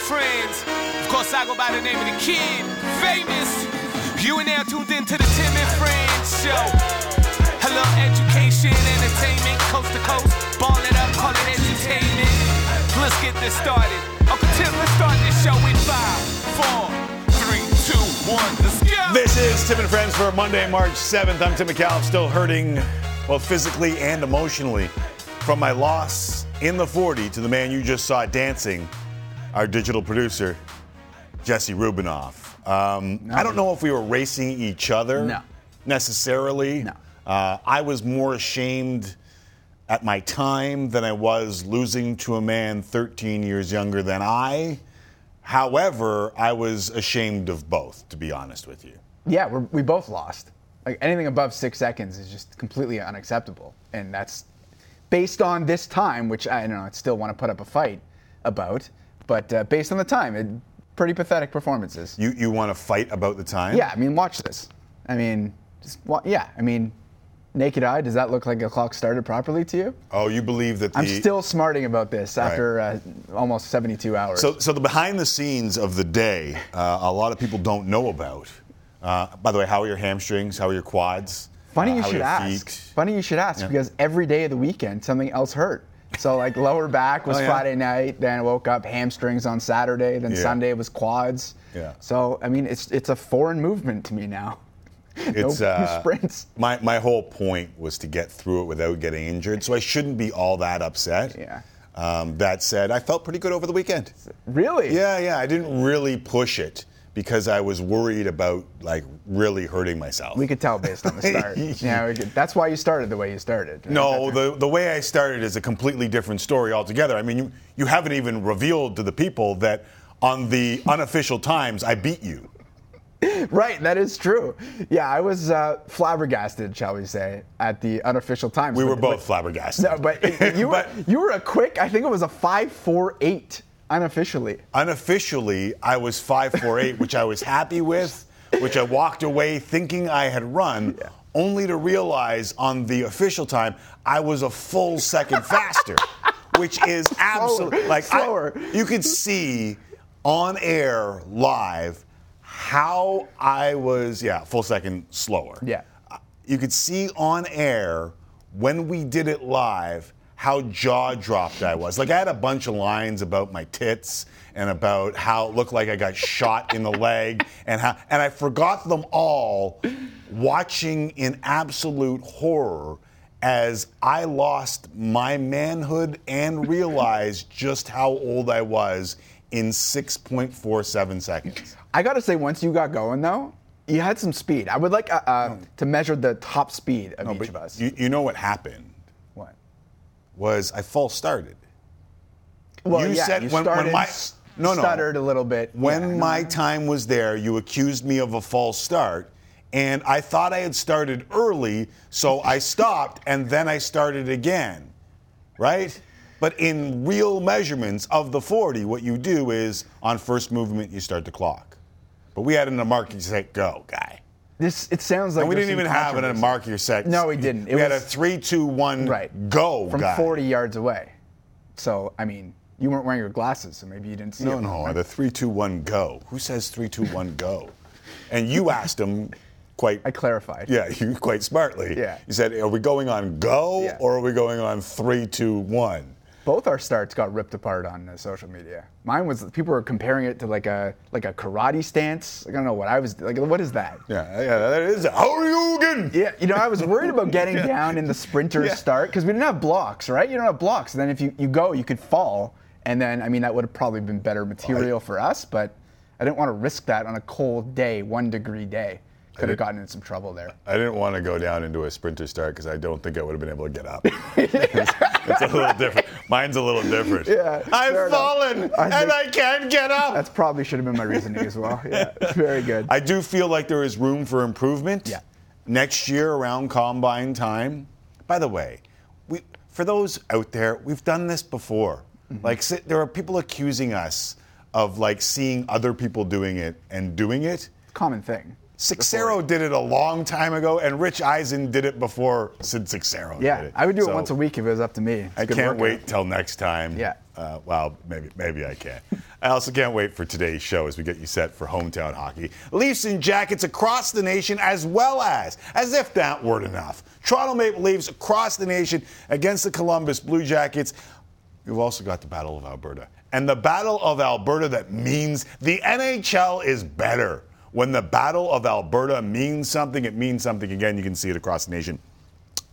friends. Of course, I go by the name of the kid, famous. You and now tuned into the Tim and Friends show. Hello, education, entertainment, coast to coast. Ball it up, call it entertainment. Let's get this started. Uncle Tim, let's start this show in five, four, three, two, one. Let's go. This is Tim and Friends for Monday, March 7th. I'm Tim Micallef, still hurting both physically and emotionally from my loss in the 40 to the man you just saw dancing, our digital producer, Jesse Rubinoff. Um, I don't know if we were racing each other No. necessarily. No. Uh, I was more ashamed at my time than I was losing to a man 13 years younger than I. However, I was ashamed of both, to be honest with you. Yeah, we're, we both lost. Like anything above six seconds is just completely unacceptable, and that's based on this time, which I don't know. I still want to put up a fight about, but uh, based on the time, it, pretty pathetic performances. You you want to fight about the time? Yeah, I mean, watch this. I mean, just wa- yeah. I mean, naked eye. Does that look like a clock started properly to you? Oh, you believe that the I'm still smarting about this after uh, almost 72 hours. so so the behind the scenes of the day, uh, a lot of people don't know about. Uh, by the way, how are your hamstrings? How are your quads? Funny Uh, you how are should your ask. feet? Funny you should ask Yeah. because every day of the weekend something else hurt. So like lower back was Oh, yeah? Friday night, then I woke up hamstrings on Saturday, then Yeah. Sunday was quads. Yeah. So I mean it's it's a foreign movement to me now. It's no uh, sprints. My my whole point was to get through it without getting injured, so I shouldn't be all that upset. Yeah. Um, that said, I felt pretty good over the weekend. Really? Yeah, yeah. I didn't really push it because I was worried about like really hurting myself. We could tell based on the start. yeah, we could, that's why you started the way you started. right? No, the, the way I started is a completely different story altogether. I mean, you, you haven't even revealed to the people that on the unofficial times I beat you. right. That is true. Yeah, I was uh, flabbergasted, shall we say, at the unofficial times. We But- were both but- flabbergasted. No, but you were But- you were a quick. I think it was a five four eight unofficially. Unofficially, I was 5'4'8, which I was happy with, which I walked away thinking I had run, only to realize on the official time I was a full second faster, which is absolutely like I- slower. you could see on air live how I was, yeah, full second slower. Yeah. You could see on air when we did it live how jaw dropped I was. Like I had a bunch of lines about my tits and about how it looked like I got shot in the leg and how and I forgot them all watching in absolute horror as I lost my manhood and realized just how old I was in 6.47 seconds. I gotta say, once you got going though, you had some speed. I would like uh, uh, to measure the top speed of each of us. You, you know what happened? Was I false started. Well, you yeah, said you when- when my- no, no. stuttered a little bit. When Yeah, my no. time was there, you accused me of a false start. And I thought I had started early, so I stopped and then I started again. Right? But in real measurements of the 40, what you do is on first movement, you start the clock. But we had an a mark you say go guy. This it sounds like And we didn't even have it a mark your set. No, we didn't. It we had a was- three, two, one, right go from guy. 40 yards away. So I mean, you weren't wearing your glasses, so maybe you didn't see No, it. No, no, the three, two, one, go. Who says three, two, one, go? And you asked him quite. I clarified. Yeah, you quite smartly. Yeah. You said, "Are we going on go Yeah. or are we going on three, two, one?" Both our starts got ripped apart on uh, social media. Mine was people were comparing it to like a like a karate stance. Like, I don't know what I was like. What is that? Yeah, yeah, that is. How are you again? Yeah, you know, I was worried about getting down in the sprinter Yeah. start because we didn't have blocks, right? You don't have blocks. then if you, you go, you could fall. And then, I mean, that would have probably been better material for us, but I didn't want to risk that on a cold day, one degree day. Could have gotten in some trouble there. I didn't want to go down into a sprinter start because I don't think I would have been able to get up. it's, it's a little different. Mine's a little different. Yeah, I've fallen I and I can't get up. That's probably should have been my reasoning as well. Yeah, very good. I do feel like there is room for improvement. Yeah. Next year around combine time. By the way, we for those out there, we've done this before. Mm-hmm. Like there are people accusing us of like seeing other people doing it and doing it. Common thing. Seixeiro did it a long time ago, and Rich Eisen did it before Sid Seixeiro Yeah, did it. I would do So it once a week if it was up to me. It's I can't wait till next time. Yeah. Uh, well, maybe maybe I can. I also can't wait for today's show as we get you set for hometown hockey. Leafs and Jackets across the nation, as well as, as if that weren't enough, Toronto Maple Leafs across the nation against the Columbus Blue Jackets. We've also got the Battle of Alberta. And the Battle of Alberta that means the NHL is better. When the Battle of Alberta means something, it means something again. You can see it across the nation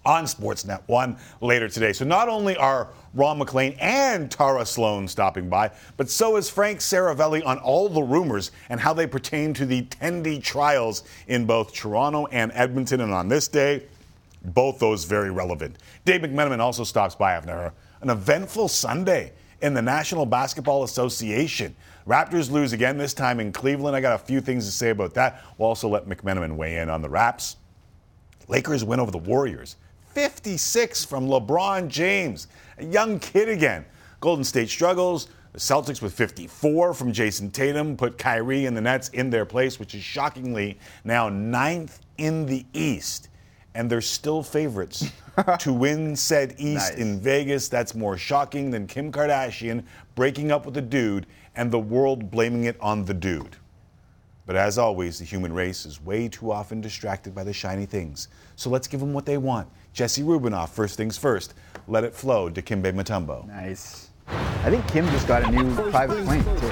on Sportsnet 1 later today. So not only are Ron MacLean and Tara Slone stopping by, but so is Frank Seravalli on all the rumors and how they pertain to the Tendy trials in both Toronto and Edmonton. And on this day, both those very relevant. Dave McMenamin also stops by after an eventful Sunday in the National Basketball Association. Raptors lose again, this time in Cleveland. I got a few things to say about that. We'll also let McMenamin weigh in on the Raps. Lakers win over the Warriors. 56 from LeBron James, a young kid again. Golden State struggles. The Celtics with 54 from Jayson Tatum put Kyrie and the Nets in their place, which is shockingly now ninth in the East. And they're still favorites to win said East Nice. in Vegas. That's more shocking than Kim Kardashian breaking up with a dude and the world blaming it on the dude. But as always, the human race is way too often distracted by the shiny things. So let's give them what they want. Jesse Rubinoff, first things first. Let it flow, Dikembe Mutombo. Nice. I think Kim just got a new private plane too.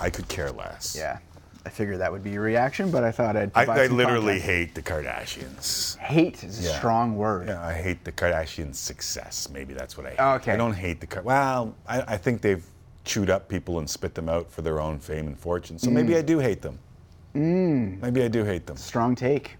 I could care less. Yeah. I figured that would be your reaction, but I thought I'd. I, I literally context. hate the Kardashians. hate is a Yeah. strong word. Yeah, I hate the Kardashian success. Maybe that's what I hate. Okay. I don't hate the Kar- Well, I, I think they've chewed up people and spit them out for their own fame and fortune. So maybe I do hate them. Mm. Maybe I do hate them. Strong take.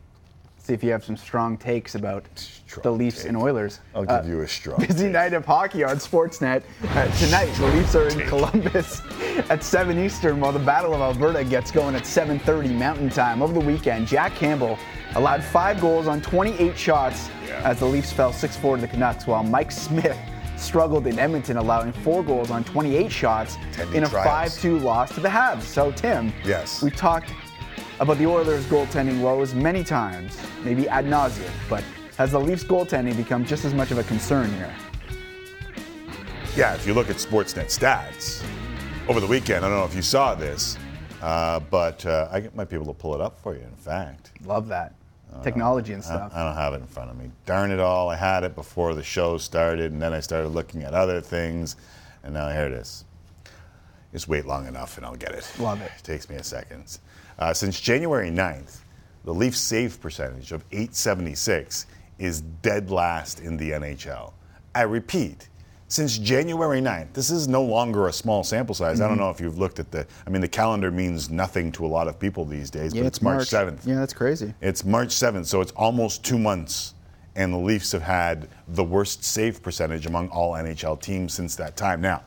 See if you have some strong takes about Strong the Leafs take. and Oilers. I'll Uh, give you a strong. Busy take. night of hockey on Sportsnet. Uh, tonight, the Leafs are in Columbus at 7 Eastern, while the Battle of Alberta gets going at 7:30 Mountain Time. Over the weekend, Jack Campbell allowed five goals on 28 shots Yeah. as the Leafs fell 6-4 to the Canucks, while Mike Smith struggled in Edmonton, allowing four goals on 28 shots in a trials. 5-2 loss to the Habs. So, Tim, Yes. we talked about the Oilers' goaltending woes many times, maybe ad nauseum, but has the Leafs' goaltending become just as much of a concern here? Yeah, if you look at Sportsnet stats over the weekend, I don't know if you saw this, uh, but uh, I might be able to pull it up for you. In fact, Love that. Technology and stuff. I don't have it in front of me. Darn it all! I had it before the show started, and then I started looking at other things, and now here it is. Just wait long enough, and I'll get it. Love it. takes me a second. Uh, since January 9th, the Leafs' save percentage of 876 is dead last in the NHL. I repeat, since January 9th, this is no longer a small sample size. I Mm-hmm. don't know if you've looked at the, I mean, the calendar means nothing to a lot of people these days, but it's March 7th. Yeah, that's crazy. It's March 7th, so it's almost two months, and the Leafs have had the worst save percentage among all NHL teams since that time. Now,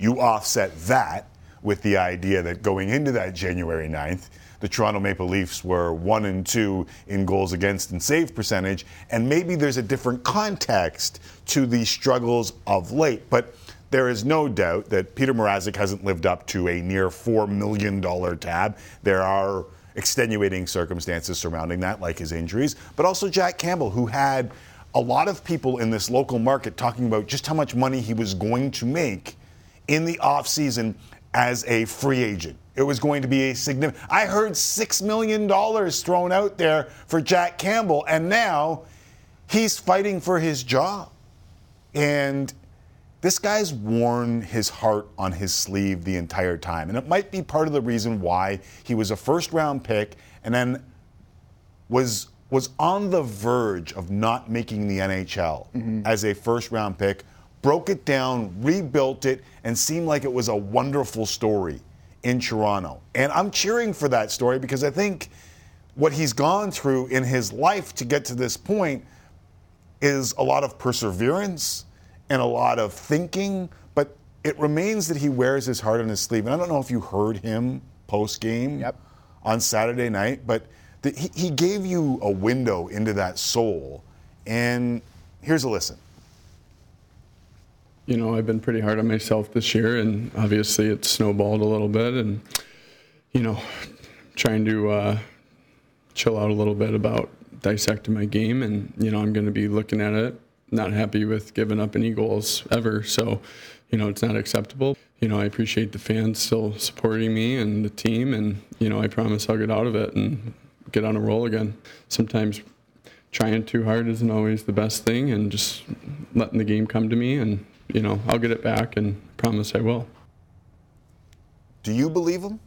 you offset that with the idea that going into that January 9th, the Toronto Maple Leafs were one and two in goals against and save percentage, and maybe there's a different context to the struggles of late. But there is no doubt that Peter Mrazek hasn't lived up to a near $4 million tab. There are extenuating circumstances surrounding that, like his injuries, but also Jack Campbell, who had a lot of people in this local market talking about just how much money he was going to make in the offseason as a free agent. It was going to be a significant. I heard $6 million thrown out there for Jack Campbell, and now he's fighting for his job. And this guy's worn his heart on his sleeve the entire time. And it might be part of the reason why he was a first round pick and then was was on the verge of not making the NHL mm-hmm. as a first round pick, broke it down, rebuilt it, and seemed like it was a wonderful story in Toronto. And I'm cheering for that story because I think what he's gone through in his life to get to this point is a lot of perseverance and a lot of thinking, but it remains that he wears his heart on his sleeve. And I don't know if you heard him post game Yep. on Saturday night, but the, he, he gave you a window into that soul. And here's a listen. You know, I've been pretty hard on myself this year, and obviously it's snowballed a little bit, and you know, trying to uh, chill out a little bit about dissecting my game, and you know I'm going to be looking at it. Not happy with giving up any goals ever, so you know it's not acceptable. You know I appreciate the fans still supporting me and the team, and you know I promise I'll get out of it and get on a roll again. Sometimes trying too hard isn't always the best thing, and just letting the game come to me, and you know I'll get it back, and promise I will. Do you believe him?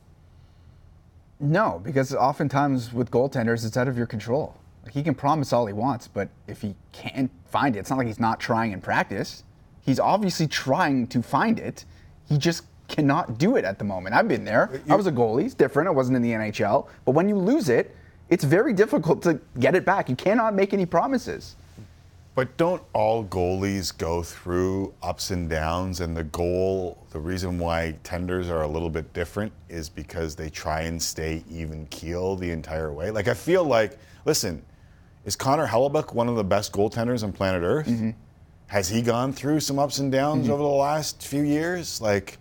No, because oftentimes with goaltenders, it's out of your control. Like, he can promise all he wants, but if he can't find it, it's not like he's not trying in practice. He's obviously trying to find it. He just cannot do it at the moment. I've been there. I was a goalie. It's different. I wasn't in the NHL. But when you lose it, it's very difficult to get it back. You cannot make any promises. But don't all goalies go through ups and downs? And the goal, the reason why tenders are a little bit different is because they try and stay even keel the entire way. Like, I feel like, listen, is Connor Hellebuyck one of the best goaltenders on planet Earth? Mm-hmm. Has he gone through some ups and downs over the last few years? Like,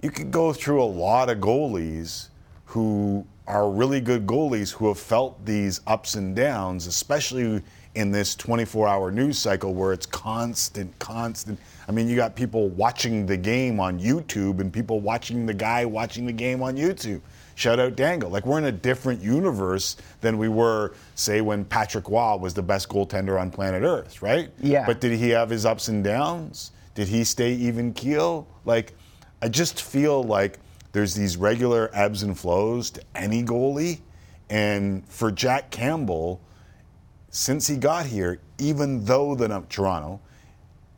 you could go through a lot of goalies who are really good goalies who have felt these ups and downs, especially in this 24 hour news cycle where it's constant, constant. I mean, you got people watching the game on YouTube and people watching the guy watching the game on YouTube. Shout out Dangle. Like, we're in a different universe than we were, say, when Patrick Roy was the best goaltender on planet Earth, right? Yeah. But did he have his ups and downs? Did he stay even keel? Like, I just feel like there's these regular ebbs and flows to any goalie. And for Jack Campbell, since he got here, even though the Toronto,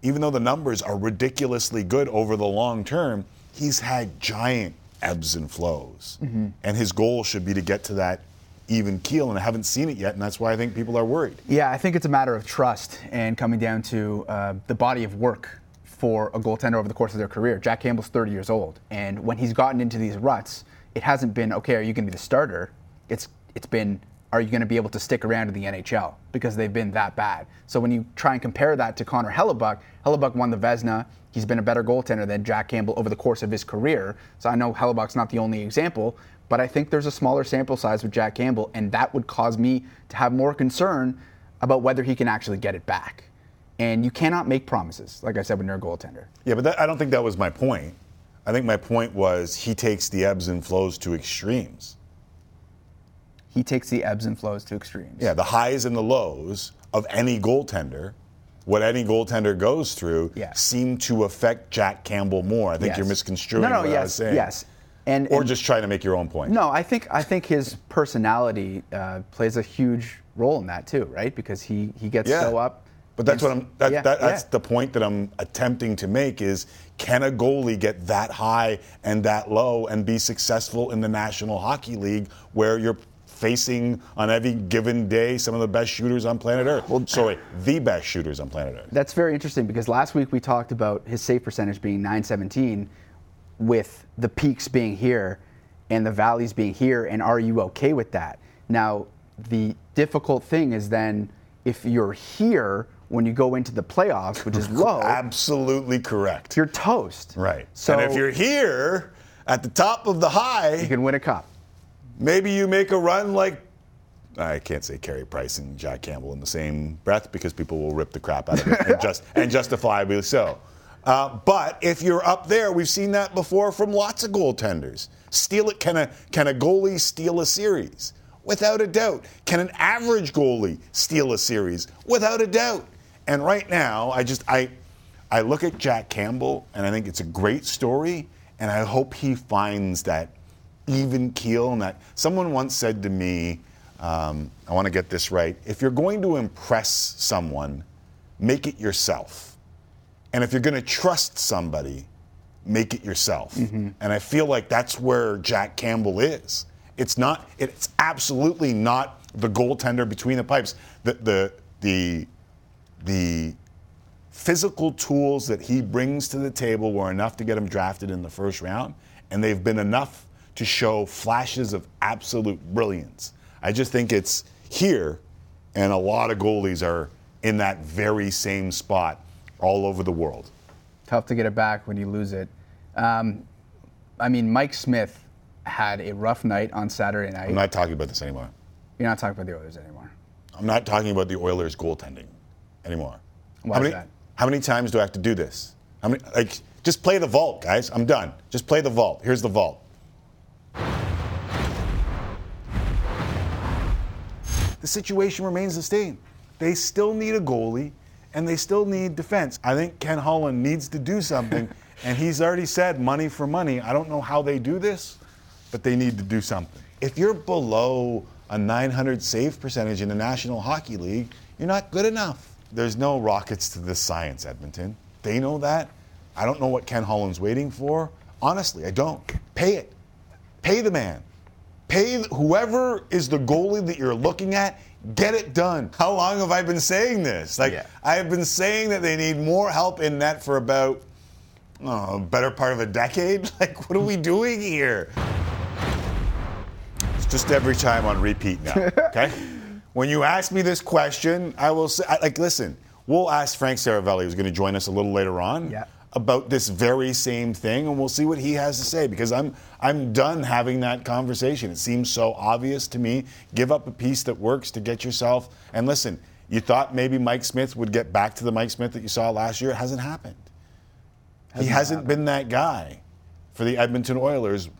even though the numbers are ridiculously good over the long term, he's had giant ebbs and flows. And his goal should be to get to that even keel, and I haven't seen it yet, and that's why I think people are worried. Yeah, I think it's a matter of trust and coming down to uh, the body of work for a goaltender over the course of their career. Jack Campbell's 30 years old, and when he's gotten into these ruts, it hasn't been okay. Are you going to be the starter? It's it's been are you going to be able to stick around in the NHL because they've been that bad. So when you try and compare that to Connor Hellebuyck, Hellebuyck won the Vezina. He's been a better goaltender than Jack Campbell over the course of his career. So I know Hellebuyck's not the only example, but I think there's a smaller sample size with Jack Campbell, and that would cause me to have more concern about whether he can actually get it back. And you cannot make promises, like I said, when you're a goaltender. Yeah, but that, I don't think that was my point. I think my point was he takes the ebbs and flows to extremes. He takes the ebbs and flows to extremes. Yeah, the highs and the lows of any goaltender, what any goaltender goes through, Yeah. seem to affect Jack Campbell more. I think Yes. you're misconstruing No, no, what yes, I was saying. yes. And, Or and- just trying to make your own point. No, I think I think his personality uh, plays a huge role in that too, right? Because he he gets Yeah. so up. But that's what I'm. That, yeah, that, that's the point that I'm attempting to make is can a goalie get that high and that low and be successful in the National Hockey League where you're facing on every given day some of the best shooters on planet Earth? Well, sorry, the best shooters on planet Earth. That's very interesting because last week we talked about his save percentage being 917 with the peaks being here and the valleys being here and are you okay with that? Now, the difficult thing is then if you're here when you go into the playoffs, which is low, Absolutely correct. you're toast. right. So and if you're here at the top of the high, you can win a cup. Maybe you make a run like I can't say Carey Price and Jack Campbell in the same breath because people will rip the crap out of it and, just, and justifiably so. Uh, but if you're up there, we've seen that before from lots of goaltenders. Steal it? Can a can a goalie steal a series? Without a doubt. Can an average goalie steal a series? Without a doubt. And right now, I just I I look at Jack Campbell and I think it's a great story, and I hope he finds that even keel. And that someone once said to me, um, I want to get this right. If you're going to impress someone, make it yourself. And if you're going to trust somebody, make it yourself. And I feel like that's where Jack Campbell is. It's not. It's absolutely not the goaltender between the pipes. The the the the physical tools that he brings to the table were enough to get him drafted in the first round, and they've been enough to show flashes of absolute brilliance. I just think it's here, and a lot of goalies are in that very same spot all over the world. Tough to get it back when you lose it. Um, I mean, Mike Smith had a rough night on Saturday night. I'm not talking about this anymore. You're not talking about the Oilers anymore. I'm not talking about the Oilers goaltending anymore. Why how is many, that? How many times do I have to do this? How many? Like, just play the vault, guys. I'm done. Just play the vault. Here's the vault. The situation remains the same. They still need a goalie, and they still need defense. I think Ken Holland needs to do something, and he's already said money for money. I don't know how they do this, but they need to do something. If you're below a 900 save percentage in the National Hockey League, you're not good enough. There's no rockets to this science, Edmonton. They know that. I don't know what Ken Holland's waiting for. Honestly, I don't. Pay it. Pay the man. Pay whoever is the goalie that you're looking at. Get it done. How long have I been saying this? Like Yeah. I have been saying that they need more help in net for about oh, a better part of a decade. Like what are we doing here? It's just every time on repeat now. Okay. when you ask me this question, I will say, I- like, listen, we'll ask Frank Seravalli, who's going to join us a little later on, Yeah. About this very same thing, and we'll see what he has to say because I'm I'm done having that conversation. It seems so obvious to me. Give up a piece that works to get yourself. And listen, you thought maybe Mike Smith would get back to the Mike Smith that you saw last year. It hasn't happened. he hasn't been that guy for the Edmonton Oilers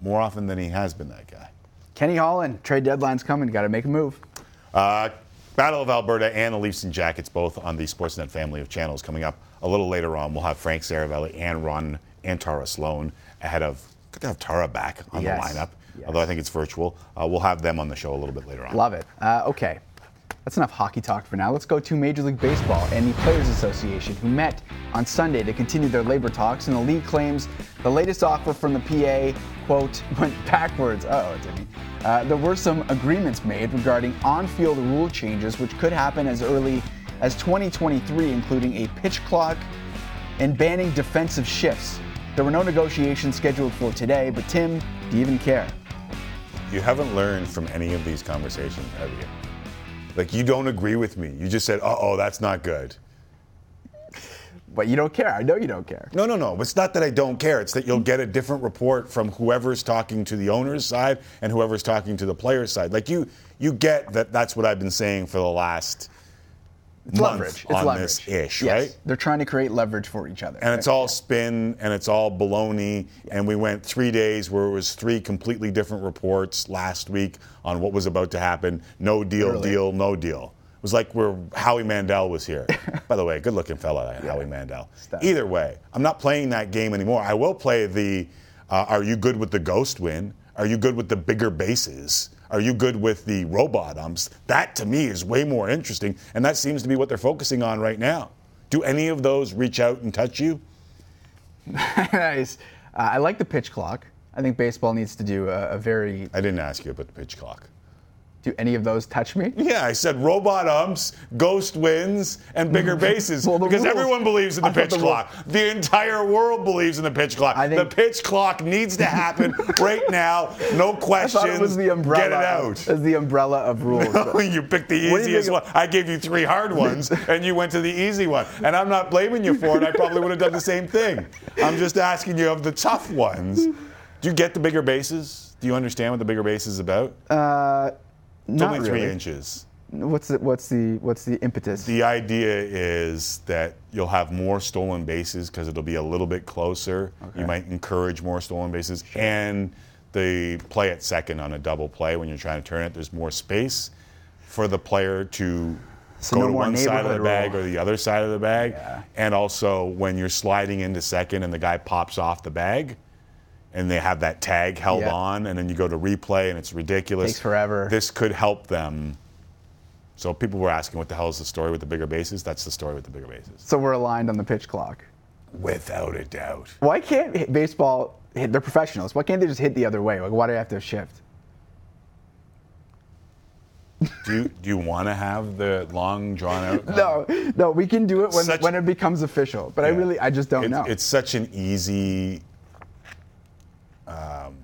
more often than he has been that guy. Kenny Holland, trade deadline's coming. Got to make a move. Uh, Battle of Alberta and the Leafs and Jackets both on the Sportsnet family of channels coming up a little later on. We'll have Frank Seravalli and Ron and Tara Slone ahead of. Good to have Tara back on Yes. the lineup, Yes. although I think it's virtual. Uh, we'll have them on the show a little bit later on. Love it. Uh, okay. That's enough hockey talk for now. Let's go to Major League Baseball and the Players Association, who met on Sunday to continue their labor talks. And the league claims the latest offer from the PA, quote, went backwards. Oh, it didn't. Uh, there were some agreements made regarding on field rule changes, which could happen as early as 2023, including a pitch clock and banning defensive shifts. There were no negotiations scheduled for today, but Tim, do you even care? You haven't learned from any of these conversations, have you? Like, you don't agree with me. You just said, uh oh, that's not good. But you don't care. I know you don't care. No, no, no. It's not that I don't care. It's that you'll get a different report from whoever's talking to the owner's side and whoever's talking to the player's side. Like you, you get that. That's what I've been saying for the last It's month leverage. It's on leverage. this ish, Yes. right? They're trying to create leverage for each other. And it's all spin and it's all baloney. And we went three days where it was three completely different reports last week on what was about to happen. No deal, Literally. deal, no deal. It was like where Howie Mandel was here. By the way, good looking fella, Howie Mandel. Stud. Either way, I'm not playing that game anymore. I will play the uh, Are you good with the ghost win? Are you good with the bigger bases? Are you good with the robot umps? That to me is way more interesting, and that seems to be what they're focusing on right now. Do any of those reach out and touch you? nice. Uh, I like the pitch clock. I think baseball needs to do a, a very. I didn't ask you about the pitch clock. Do any of those touch me? Yeah, I said robot umps, ghost wins, and bigger bases Well, because rules- everyone believes in the I pitch the clock. The entire world believes in the pitch clock. I the pitch clock needs to happen right now. No I questions. thought it was the umbrella. Get it out. As the umbrella of rules. you picked the What do you easiest one. I gave you three hard ones, and you went to the easy one. And I'm not blaming you for it. I probably would have done the same thing. I'm just asking you of the tough ones. Do you get the bigger bases? Do you understand what the bigger base is about? Uh, not only three really. inches. What's the what's the what's the impetus? The idea is that you'll have more stolen bases because it'll be a little bit closer. Okay. You might encourage more stolen bases. And the play at second on a double play when you're trying to turn it, there's more space for the player to So go no to one side of the bag or the other side of the bag. Yeah. And also when you're sliding into second and the guy pops off the bag and they have that tag held Yeah. on and then you go to replay and it's ridiculous. Takes forever. This could help them. So people were asking what the hell is the story with the bigger bases? That's the story with the bigger bases. so we're aligned on the pitch clock. Without a doubt. Why can't baseball? Hit, they're professionals. Why can't they just hit the other way? Like, why do they have to shift? Do you, do you want to have the long drawn out? No, no, we can do it when, Such- when it becomes official. But I really, I just don't it's, know. It's such an easy, um,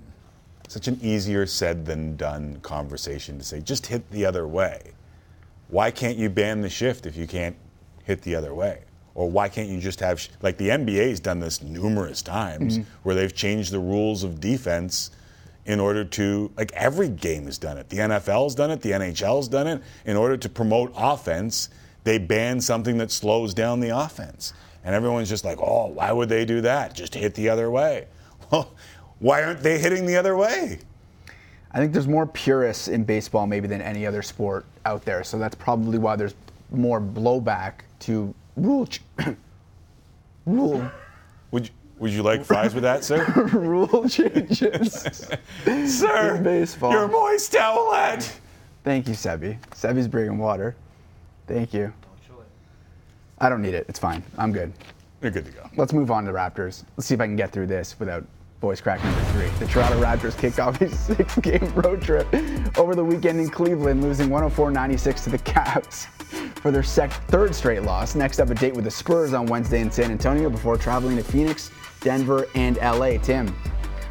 such an easier said than done conversation to say just hit the other way. Why can't you ban the shift if you can't hit the other way? Or why can't you just have sh- like the NBA's done this numerous times Mm-hmm. where they've changed the rules of defense in order to, like every game has done it. The NFL's done it, the NHL's done it. In order to promote offense, they ban something that slows down the offense. And everyone's just like, oh, why would they do that? Just hit the other way. Well, why aren't they hitting the other way? I think there's more purists in baseball maybe than any other sport out there. So that's probably why there's more blowback to rule ch- rule Would you, would you like fries with that, sir? rule changes. sir, baseball. Your moist towelette. Thank you, Sebi. Sebi's bringing water. Thank you. I don't need it. It's fine. I'm good. You're good to go. Let's move on to the Raptors. Let's see if I can get through this without voice crack number three. The Toronto Raptors kicked off a six-game road trip over the weekend in Cleveland, losing 104-96 to the Cavs for their sec- third straight loss. Next up, a date with the Spurs on Wednesday in San Antonio before traveling to Phoenix, Denver, and LA. Tim,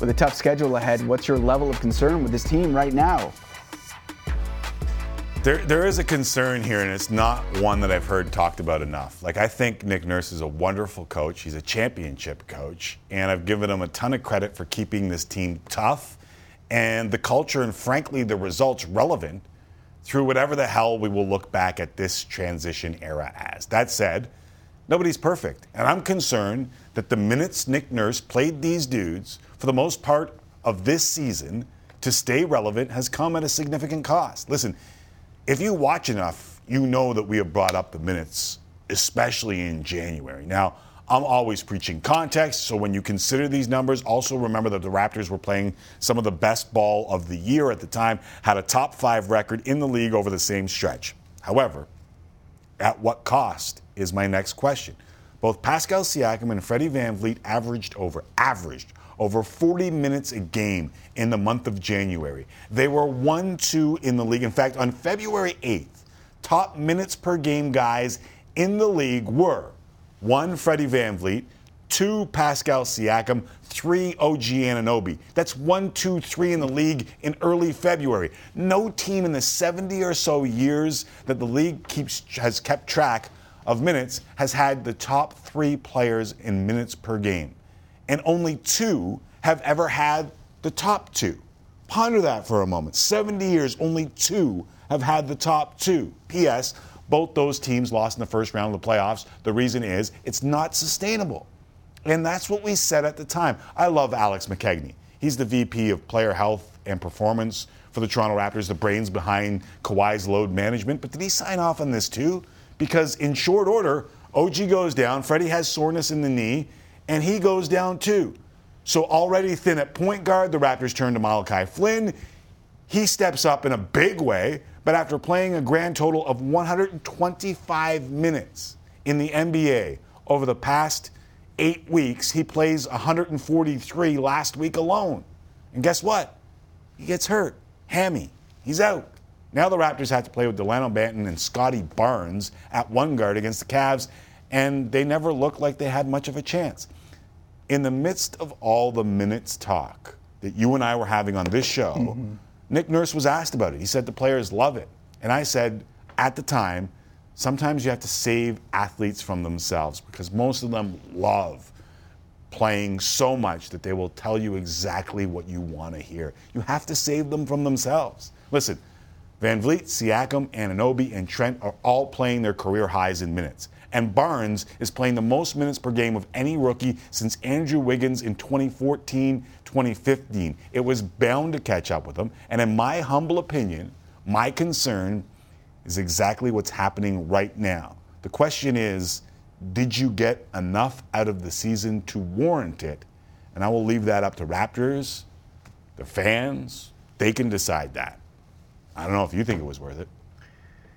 with a tough schedule ahead, what's your level of concern with this team right now? There, there is a concern here, and it's not one that I've heard talked about enough. Like, I think Nick Nurse is a wonderful coach. He's a championship coach, and I've given him a ton of credit for keeping this team tough and the culture and, frankly, the results relevant through whatever the hell we will look back at this transition era as. That said, nobody's perfect, and I'm concerned that the minutes Nick Nurse played these dudes for the most part of this season to stay relevant has come at a significant cost. Listen, if you watch enough, you know that we have brought up the minutes, especially in January. Now, I'm always preaching context, so when you consider these numbers, also remember that the Raptors were playing some of the best ball of the year at the time, had a top five record in the league over the same stretch. However, at what cost is my next question. Both Pascal Siakam and Freddie VanVleet averaged over averaged over 40 minutes a game in the month of January. They were 1-2 in the league. In fact, on February 8th, top minutes per game guys in the league were one Freddie VanVleet, two Pascal Siakam, three OG Anunoby. That's one, two, three in the league in early February. No team in the 70 or so years that the league keeps has kept track of minutes has had the top three players in minutes per game. And only two have ever had the top two. Ponder that for a moment. 70 years, only two have had the top two. P.S. Both those teams lost in the first round of the playoffs. The reason is it's not sustainable. And that's what we said at the time. I love Alex McKechnie. He's the VP of Player Health and Performance for the Toronto Raptors, the brains behind Kawhi's load management. But did he sign off on this too? Because in short order, OG goes down, Freddie has soreness in the knee, and he goes down too. So already thin at point guard, the Raptors turn to Malachi Flynn. He steps up in a big way, but after playing a grand total of 125 minutes in the NBA over the past eight weeks, he plays 143 last week alone. And guess what? He gets hurt. Hammy. He's out. Now the Raptors have to play with Delano Banton and Scottie Barnes at one guard against the Cavs, and they never looked like they had much of a chance. In the midst of all the minutes talk that you and I were having on this show, mm-hmm. Nick Nurse was asked about it. He said the players love it. And I said at the time, sometimes you have to save athletes from themselves because most of them love playing so much that they will tell you exactly what you want to hear. You have to save them from themselves. Listen, VanVleet, Siakam, Anunoby, and Trent are all playing their career highs in minutes. And Barnes is playing the most minutes per game of any rookie since Andrew Wiggins in 2014 2015. It was bound to catch up with him. And in my humble opinion, my concern is exactly what's happening right now. The question is did you get enough out of the season to warrant it? And I will leave that up to Raptors, the fans. They can decide that. I don't know if you think it was worth it.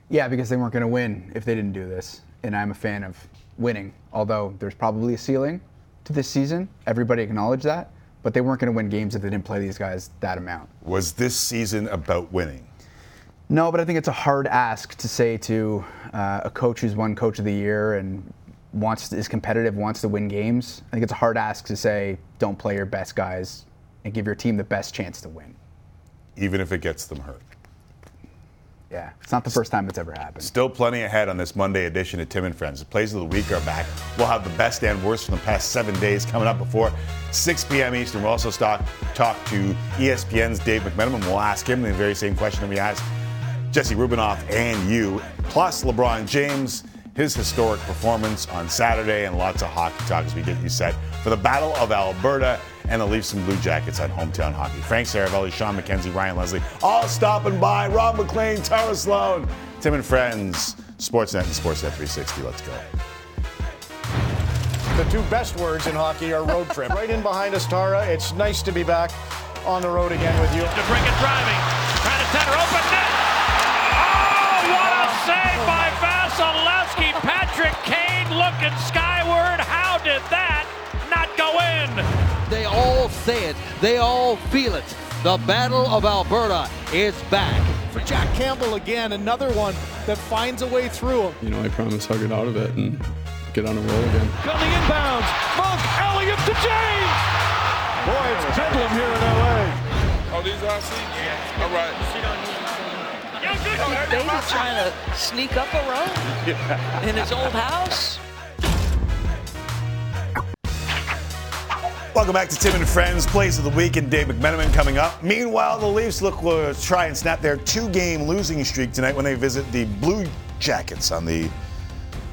Yeah, because they weren't going to win if they didn't do this. And I'm a fan of winning, although there's probably a ceiling to this season. Everybody acknowledged that. But they weren't going to win games if they didn't play these guys that amount. Was this season about winning? No, but I think it's a hard ask to say to uh, a coach who's won Coach of the Year and wants is competitive, wants to win games. I think it's a hard ask to say don't play your best guys and give your team the best chance to win. Even if it gets them hurt. Yeah, it's not the first time it's ever happened. Still plenty ahead on this Monday edition of Tim and Friends. The plays of the week are back. We'll have the best and worst from the past seven days coming up before 6 p.m. Eastern. We'll also talk, to ESPN's Dave McMenamin. We'll ask him the very same question that we asked Jesse Rubinoff and you, plus LeBron James, his historic performance on Saturday, and lots of hockey talk as we get you set for the Battle of Alberta and the Leafs and Blue Jackets on hometown hockey. Frank Seravalli, Shawn McKenzie, Ryan Leslie, all stopping by. Rob MacLean, Tara Slone, Tim and Friends, Sportsnet and Sportsnet 360. Let's go. The two best words in hockey are road trip. right in behind us, Tara. It's nice to be back on the road again with you. To bring it driving. Trying to center open net. Oh, what a save by Vasilevskiy. Patrick Kane looking skyward. How did that not go in? They all say it. They all feel it. The Battle of Alberta is back. For Jack Campbell again, another one that finds a way through. Him. You know, I promise I'll get out of it and get on a roll again. Coming inbounds. Monk, Elliott to James. Boy, it's bedlam here in LA. Oh, these are seats? Yeah. All right. David's trying to sneak up a row in his old house. Welcome back to Tim and Friends, Plays of the Week, and Dave McMenamin coming up. Meanwhile, the Leafs look to try and snap their two-game losing streak tonight when they visit the Blue Jackets on the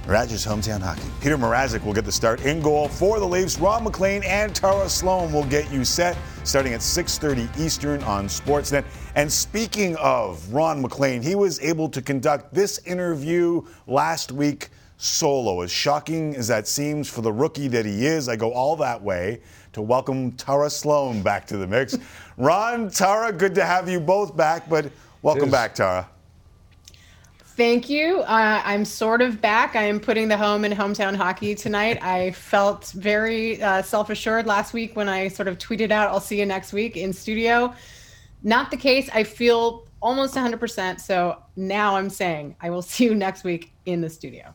Rogers hometown hockey. Peter Mrazek will get the start in goal for the Leafs. Ron MacLean and Tara Slone will get you set starting at 6:30 Eastern on Sportsnet. And speaking of Ron MacLean, he was able to conduct this interview last week solo. As shocking as that seems for the rookie that he is, I go all that way to welcome Tara Slone back to the mix. Ron, Tara, good to have you both back, but welcome back, Tara. Thank you. Uh, I'm sort of back. I am putting the home in hometown hockey tonight. I felt very uh, self assured last week when I sort of tweeted out, I'll see you next week in studio. Not the case. I feel almost 100%. So now I'm saying I will see you next week in the studio.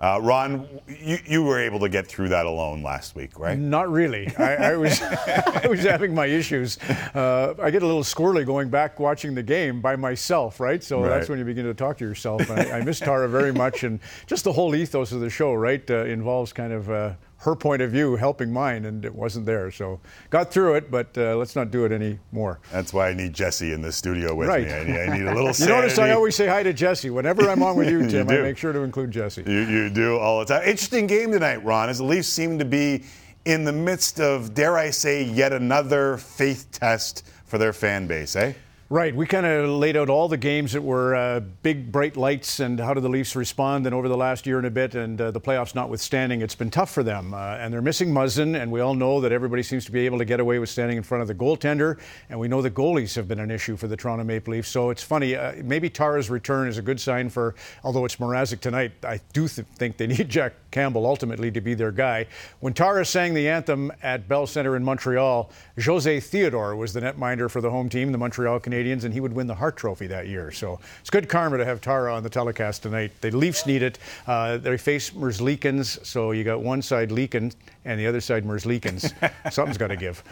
Uh, Ron, you, you were able to get through that alone last week, right? Not really. I, I was I was having my issues. Uh, I get a little squirrely going back watching the game by myself, right? So right. that's when you begin to talk to yourself. I, I, miss Tara very much, and just the whole ethos of the show, right, uh, involves kind of uh, her point of view helping mine, and it wasn't there. So got through it, but uh, let's not do it anymore. That's why I need Jesse in the studio with right. me. I need, I need a little. you notice I always say hi to Jesse whenever I'm on with you, Tim. you I make sure to include Jesse. You, you do all the time. Interesting game tonight, Ron. As the Leafs seem to be in the midst of, dare I say, yet another faith test for their fan base, eh? Right. We kind of laid out all the games that were uh, big, bright lights and how do the Leafs respond. And over the last year and a bit, and uh, the playoffs notwithstanding, it's been tough for them. Uh, and they're missing Muzzin, and we all know that everybody seems to be able to get away with standing in front of the goaltender. And we know the goalies have been an issue for the Toronto Maple Leafs. So it's funny. Uh, maybe Tara's return is a good sign for, although it's Mrazek tonight, I do th- think they need Jack Campbell ultimately to be their guy. When Tara sang the anthem at Bell Center in Montreal, Jose Theodore was the netminder for the home team, the Montreal Canadiens Canadiens, and he would win the Hart Trophy that year. So it's good karma to have Tara on the telecast tonight. The Leafs need it. Uh, they face Merzlikins, so you got one side leaking and the other side Merzlikins. Something's got to give.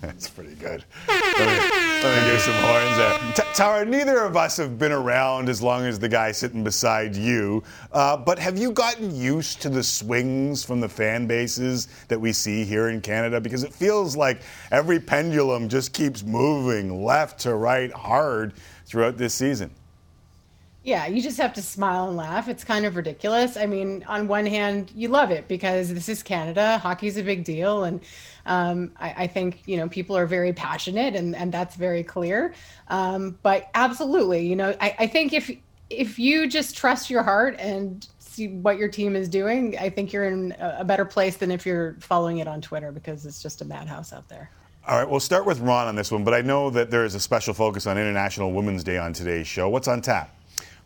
That's pretty good. Let me, let me give some horns there. T- Tara, neither of us have been around as long as the guy sitting beside you, uh, but have you gotten used to the swings from the fan bases that we see here in Canada? Because it feels like every pendulum just keeps moving left to right hard throughout this season. Yeah, you just have to smile and laugh. It's kind of ridiculous. I mean, on one hand, you love it because this is Canada. Hockey's a big deal. And um, I, I, think, you know, people are very passionate and, and that's very clear. Um, but absolutely, you know, I, I think if if you just trust your heart and see what your team is doing, I think you're in a better place than if you're following it on Twitter because it's just a madhouse out there. All right, we'll start with Ron on this one, but I know that there is a special focus on International Women's Day on today's show. What's on tap?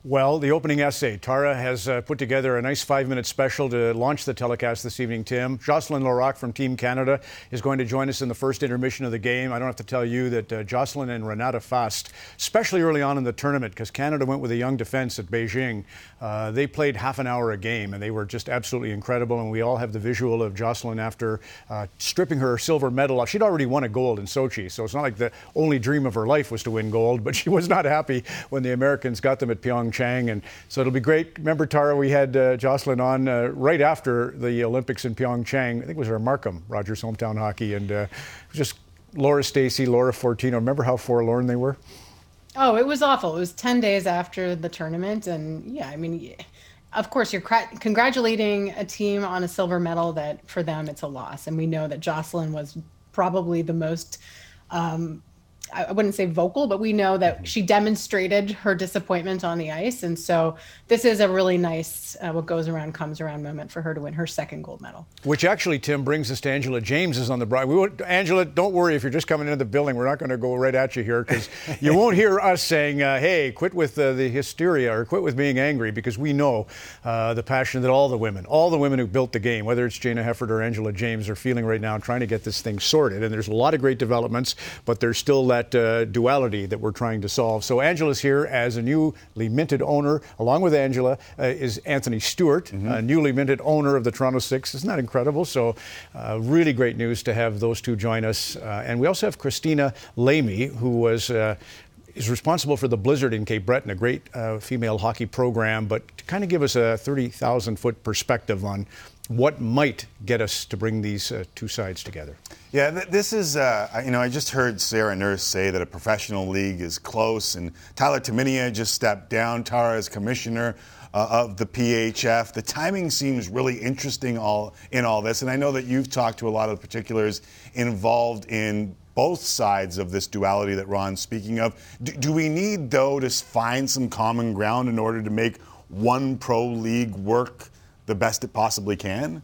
Well, the opening essay. Tara has uh, put together a nice five minute special to launch the telecast this evening, Tim. Jocelyne Larocque from Team Canada is going to join us in the first intermission of the game. I don't have to tell you that uh, Jocelyne and Renata Fast, especially early on in the tournament, because Canada went with a young defense at Beijing, uh, they played half an hour a game and they were just absolutely incredible. And we all have the visual of Jocelyne after uh, stripping her silver medal off. She'd already won a gold in Sochi, so it's not like the only dream of her life was to win gold, but she was not happy when the Americans got them at Pyeongchang. Chang. And so it'll be great. Remember, Tara, we had uh, Jocelyne on uh, right after the Olympics in Pyeongchang. I think it was our Markham, Rogers Hometown Hockey. And uh, just Laura Stacey, Laura Fortino. Remember how forlorn they were? Oh, it was awful. It was 10 days after the tournament. And yeah, I mean, of course, you're congratulating a team on a silver medal that for them it's a loss. And we know that Jocelyne was probably the most um, I wouldn't say vocal, but we know that mm-hmm. she demonstrated her disappointment on the ice. And so this is a really nice, uh, what goes around comes around moment for her to win her second gold medal. Which actually, Tim, brings us to Angela James is on the. We won't, Angela, don't worry if you're just coming into the building. We're not going to go right at you here because you won't hear us saying, uh, hey, quit with uh, the hysteria or quit with being angry because we know uh, the passion that all the women, all the women who built the game, whether it's Jayna Hefford or Angela James, are feeling right now trying to get this thing sorted. And there's a lot of great developments, but there's still that uh, duality that we're trying to solve. So Angela's here as a newly minted owner. Along with Angela uh, is Anthony Stewart, mm-hmm. a newly minted owner of the Toronto Six. Isn't that incredible? So uh, really great news to have those two join us. Uh, and we also have Christina Lamy, who was uh, is responsible for the Blizzard in Cape Breton, a great uh, female hockey program, but to kind of give us a 30,000 foot perspective on what might get us to bring these uh, two sides together. Yeah, th- this is, uh, you know, I just heard Sarah Nurse say that a professional league is close, and Tyler Tumminia just stepped down, Tara as commissioner. Uh, of the PHF. The timing seems really interesting all in all this, and I know that you've talked to a lot of the particulars involved in both sides of this duality that Ron's speaking of. Do we need, though, to find some common ground in order to make one pro league work the best it possibly can?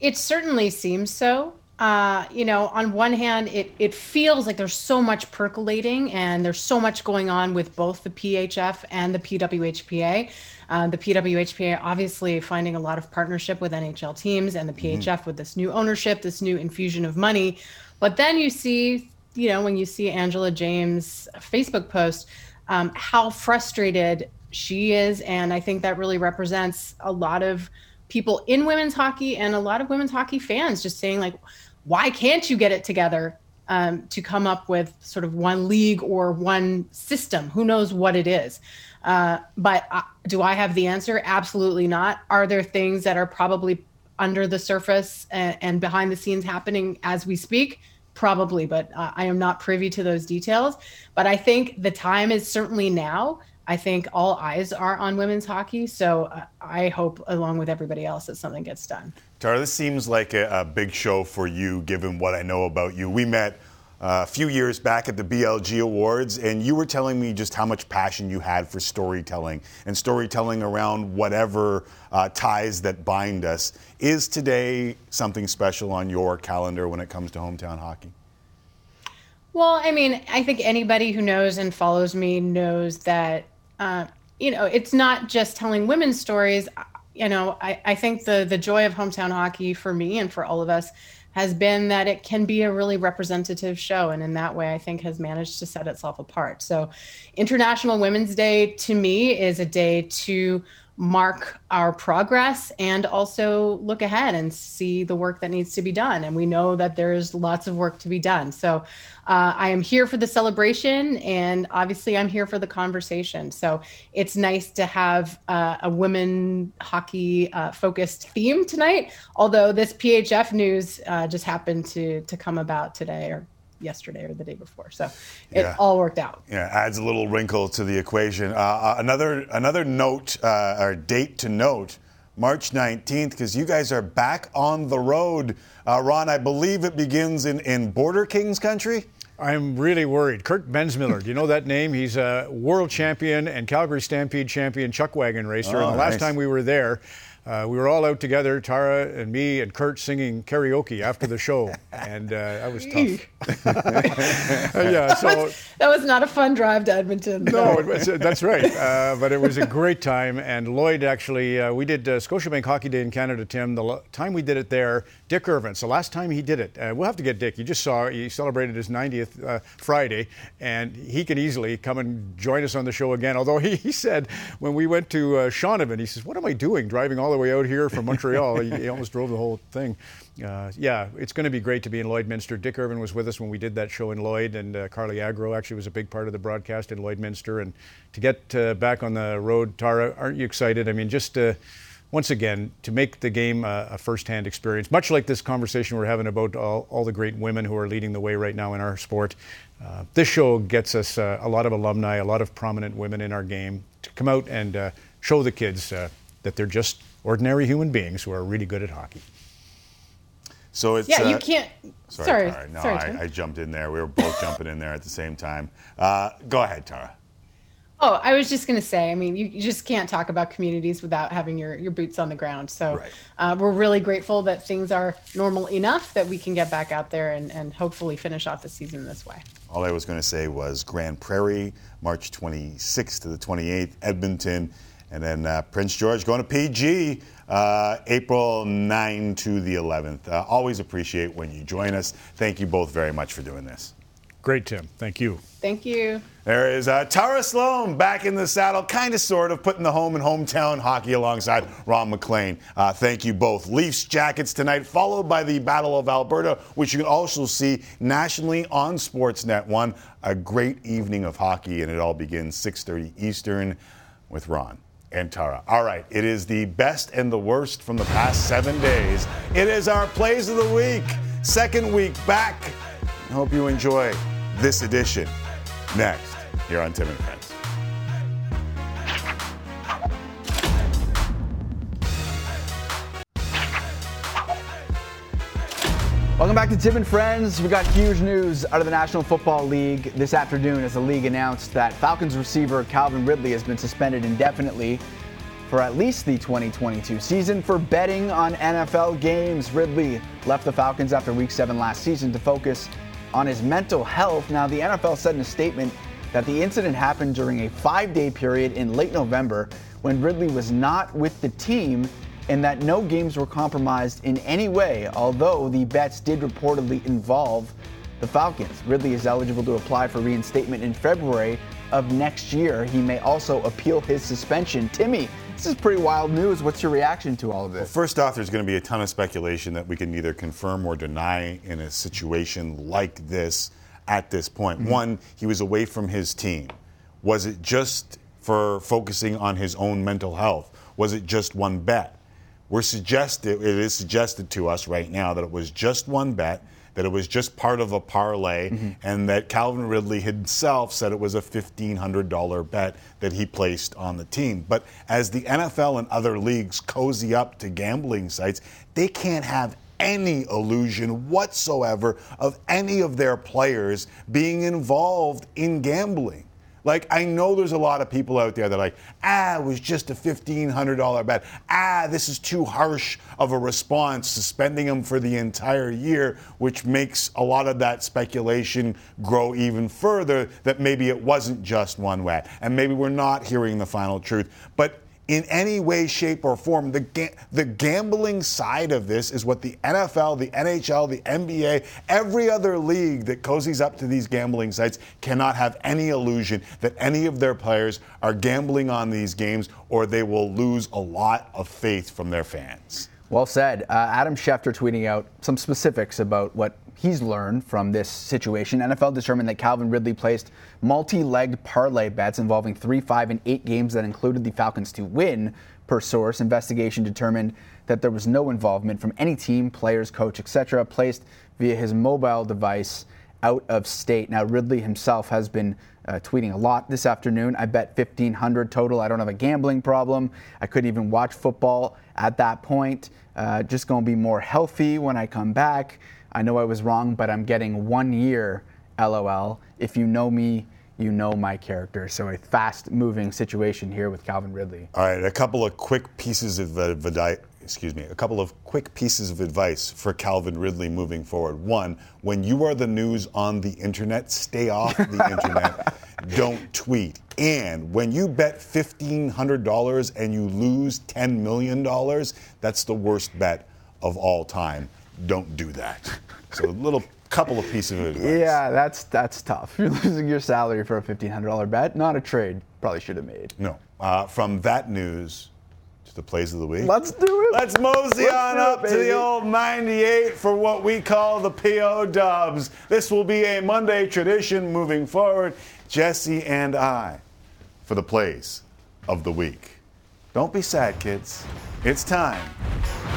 It certainly seems so. Uh, you know, on one hand, it, it feels like there's so much percolating and there's so much going on with both the PHF and the PWHPA. Uh, the PWHPA obviously finding a lot of partnership with NHL teams and the PHF mm-hmm. with this new ownership, this new infusion of money. But then you see, you know, when you see Angela James' Facebook post, um, how frustrated she is. And I think that really represents a lot of people in women's hockey and a lot of women's hockey fans just saying, like, why can't you get it together um, to come up with sort of one league or one system? Who knows what it is? Uh, but uh, do I have the answer? Absolutely not. Are there things that are probably under the surface and, and behind the scenes happening as we speak? Probably, but uh, I am not privy to those details. But I think the time is certainly now I think all eyes are on women's hockey. So uh, I hope, along with everybody else, that something gets done. Tara, this seems like a, a big show for you, given what I know about you. We met uh, a few years back at the BLG Awards, and you were telling me just how much passion you had for storytelling and storytelling around whatever uh, ties that bind us. Is today something special on your calendar when it comes to hometown hockey? Well, I mean, I think anybody who knows and follows me knows that uh, you know, it's not just telling women's stories. You know, I, I think the the joy of hometown hockey for me and for all of us has been that it can be a really representative show and in that way i think has managed to set itself apart so international women's day to me is a day to mark our progress and also look ahead and see the work that needs to be done. And we know that there's lots of work to be done. So uh, I am here for the celebration and obviously I'm here for the conversation. So it's nice to have uh, a women hockey uh, focused theme tonight. Although this PHF news uh, just happened to to come about today or yesterday or the day before. So it yeah. all worked out. Yeah, adds a little wrinkle to the equation. Uh, uh another another note uh, or date to note. March 19th, because you guys are back on the road. Uh, Ron, I believe it begins in, in Border Kings country? I'm really worried. Kurt Bensmiller, do you know that name? He's a world champion and Calgary Stampede champion chuck wagon racer. Oh, and the last nice. time we were there, Uh, we were all out together, Tara and me and Kurt singing karaoke after the show, and uh, that was tough. yeah, so that was, that was not a fun drive to Edmonton. no, it was, that's right. Uh, but it was a great time, and Lloyd actually, uh, we did uh, Scotiabank Hockey Day in Canada, Tim. The lo- time we did it there, Dick Irvin. So last time he did it, uh, we'll have to get Dick. You just saw he celebrated his 90th uh, Friday, and he can easily come and join us on the show again. Although he, he said when we went to uh, Shaunavon, he says, "What am I doing driving all the way out here from Montreal?" he, he almost drove the whole thing. Uh, yeah, it's going to be great to be in Lloydminster. Dick Irvin was with us when we did that show in Lloyd, and uh, Carly Agro actually was a big part of the broadcast in Lloydminster. And to get uh, back on the road, Tara, aren't you excited? I mean, just uh, once again, to make the game a, a first-hand experience, much like this conversation we're having about all, all, the great women who are leading the way right now in our sport. Uh, this show gets us uh, a lot of alumni, a lot of prominent women in our game to come out and uh, show the kids uh, that they're just ordinary human beings who are really good at hockey. So it's yeah, you uh, can't. Sorry, Sorry, Tara. No, sorry, I, I jumped in there. We were both jumping in there at the same time. Uh, go ahead, Tara. Oh, I was just going to say, I mean, you, you just can't talk about communities without having your, your boots on the ground. So Right. uh, we're really grateful that things are normal enough that we can get back out there and, and hopefully finish off the season this way. All I was going to say was Grande Prairie, March 26th to the 28th, Edmonton, and then uh, Prince George going to PG, uh, April 9 to the 11th. Uh, always appreciate when you join us. Thank you both very much for doing this. Great, Tim. Thank you. Thank you. There is uh, Tara Slone back in the saddle, kind of, sort of, putting the home and hometown hockey alongside Ron MacLean. Uh, thank you both. Leafs Jackets tonight, followed by the Battle of Alberta, which you can also see nationally on Sportsnet 1. A great evening of hockey, and it all begins 6.30 Eastern with Ron and Tara. All right, it is the best and the worst from the past seven days. It is our Plays of the Week. Second week back. I hope you enjoy this edition. Next, here on Tim and Friends. Welcome back to Tim and Friends. We got huge news out of the National Football League this afternoon as the league announced that Falcons receiver Calvin Ridley has been suspended indefinitely for at least the 2022 season for betting on NFL games. Ridley left the Falcons after week 7 last season to focus on his mental health. Now, the NFL said in a statement that the incident happened during a 5-day period in late November when Ridley was not with the team and that no games were compromised in any way, although the bets did reportedly involve the Falcons. Ridley is eligible to apply for reinstatement in February of next year. He may also appeal his suspension. Timmy, this is pretty wild news. What's your reaction to all of this? First off, there's going to be a ton of speculation that we can neither confirm or deny in a situation like this at this point. Mm-hmm. One, he was away from his team. Was it just for focusing on his own mental health? Was it just one bet? We're suggested, it is suggested to us right now that it was just one bet, that it was just part of a parlay, mm-hmm. and that Calvin Ridley himself said it was a $1,500 bet that he placed on the team. But as the NFL and other leagues cozy up to gambling sites, they can't have any illusion whatsoever of any of their players being involved in gambling. Like, I know there's a lot of people out there that are like, ah, it was just a $1,500 bet. Ah, this is too harsh of a response, suspending him for the entire year, which makes a lot of that speculation grow even further that maybe it wasn't just one bet. And maybe we're not hearing the final truth. But in any way, shape, or form. The, ga- the gambling side of this is what the NFL, the NHL, the NBA, every other league that cozies up to these gambling sites cannot have any illusion that any of their players are gambling on these games or they will lose a lot of faith from their fans. Well said. Uh, Adam Schefter tweeting out some specifics about what he's learned from this situation. NFL determined that Calvin Ridley placed multi legged parlay bets involving three, five, and eight games that included the Falcons to win. Per source, investigation determined that there was no involvement from any team, players, coach, etc., placed via his mobile device out of state. Now, Ridley himself has been uh, tweeting a lot this afternoon. I bet 1,500 total. I don't have a gambling problem. I couldn't even watch football at that point. Uh, just going to be more healthy when I come back. I know I was wrong, but I'm getting one year, lol. If you know me, you know my character. So a fast-moving situation here with Calvin Ridley. All right, a couple of quick pieces of advice. Excuse me, a couple of quick pieces of advice for Calvin Ridley moving forward. One, when you are the news on the internet, stay off the internet. Don't tweet. And when you bet $1,500 and you lose $10 million, that's the worst bet of all time. Don't do that. So, a little couple of pieces of advice. Yeah, that's that's tough. You're losing your salary for a $1,500 bet. Not a trade. Probably should have made. No. Uh, from that news to the plays of the week. Let's do it. Let's mosey Let's on do it, up to the old 98 for what we call the PO Dubs. This will be a Monday tradition moving forward. Jesse and I for the plays of the week. Don't be sad, kids. It's time.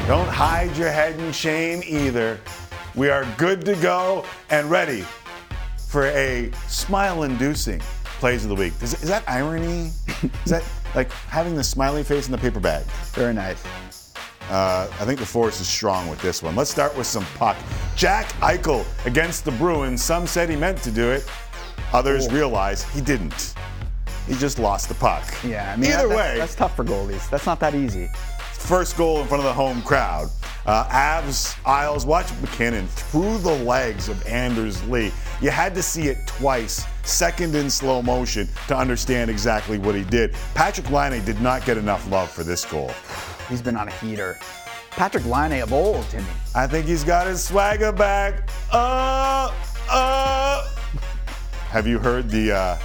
Don't hide your head in shame either. We are good to go and ready for a smile inducing plays of the week. Is, is that irony? Is that like having the smiley face in the paper bag? Very nice. Uh, I think the force is strong with this one. Let's start with some puck. Jack Eichel against the Bruins. Some said he meant to do it. Others realized he didn't. He just lost the puck. Yeah, I mean, Either that- way, that's tough for goalies. That's not that easy. first goal in front of the home crowd. Uh, Avs, Isles, watch MacKinnon through the legs of Anders Lee. You had to see it twice, second in slow motion, to understand exactly what he did. Patrik Laine did not get enough love for this goal. He's been on a heater. Patrik Laine of old, Timmy. I think he's got his swagger back. Uh, uh. Have you heard the uh,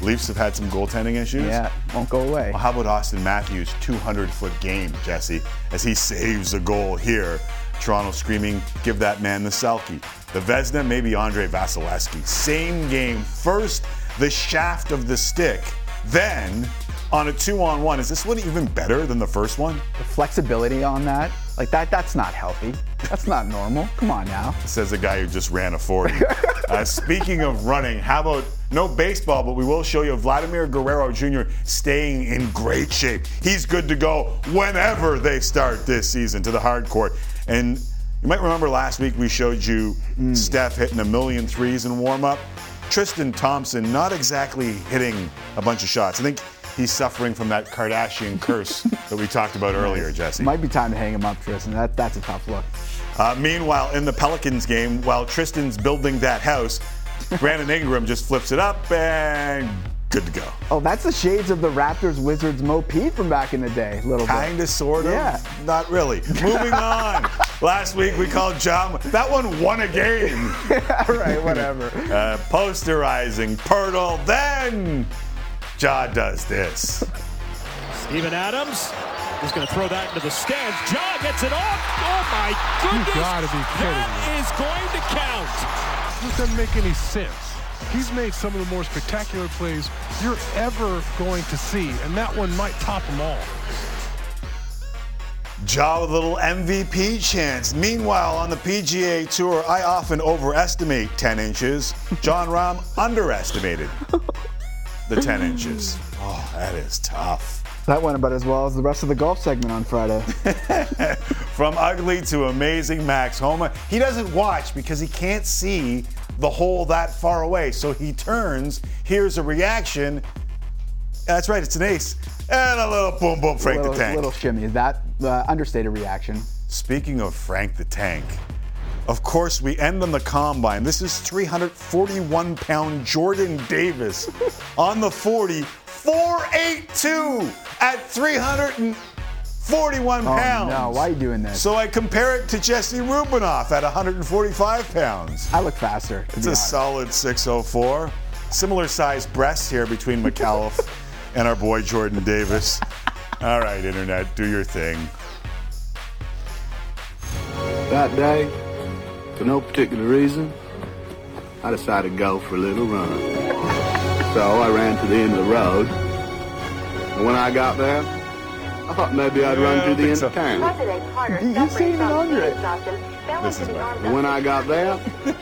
Leafs have had some goaltending issues? Yeah, won't go away. Well, how about Auston Matthews' 200 foot game, Jesse, as he saves a goal here? Toronto screaming, give that man the Selke. The Vezina, maybe Andre Vasilevskiy. Same game. First, the shaft of the stick. Then, on a two on one. Is this one even better than the first one? The flexibility on that, like that, that's not healthy. That's not normal. Come on now. Says the guy who just ran a 40. uh, speaking of running, how about no baseball, but we will show you Vladimir Guerrero Jr. staying in great shape. He's good to go whenever they start this season to the hard court. And you might remember last week we showed you Steph hitting a million threes in warm up. Tristan Thompson not exactly hitting a bunch of shots. I think he's suffering from that Kardashian curse that we talked about earlier, Jesse. Might be time to hang him up, Tristan. That, that's a tough look. Uh, meanwhile, in the Pelicans game, while Tristan's building that house, Brandon Ingram just flips it up and good to go. Oh, that's the shades of the Raptors Wizards Mo Pete from back in the day. Little bit. Kind of, sort of. Yeah. Not really. Moving on. Last week we called John. That one won a game. All right, whatever. Uh, posterizing Poeltl. Then Ja does this. Steven Adams is going to throw that into the stands. John gets it off. Oh my goodness. You gotta be kidding That is going to count. This doesn't make any sense. He's made some of the more spectacular plays you're ever going to see, and that one might top them all. Ja with a little MVP chance. Meanwhile, on the PGA Tour, I often overestimate 10 inches. Jon Rahm underestimated the 10 inches. Oh, that is tough. That went about as well as the rest of the golf segment on Friday. From ugly to amazing, Max Homa. He doesn't watch because he can't see the hole that far away. So he turns, hears a reaction. That's right, it's an ace. And a little boom boom, Frank little, the Tank. A little shimmy. Is that uh, understated reaction. Speaking of Frank the Tank, of course, we end on the combine. This is 341 pound Jordan Davis on the 40, 482 at 341 pounds. Oh pounds. no, why are you doing that? So I compare it to Jesse Rubinoff at 145 pounds. I look faster. It's a honest. solid 604. Similar sized breasts here between Micallef and our boy Jordan Davis. All right, Internet, do your thing. That day, for no particular reason, I decided to go for a little run. So I ran to the end of the road. And when I got there, I thought maybe I'd run to the end of town. You seen it, Andre? This is better. And when I got there,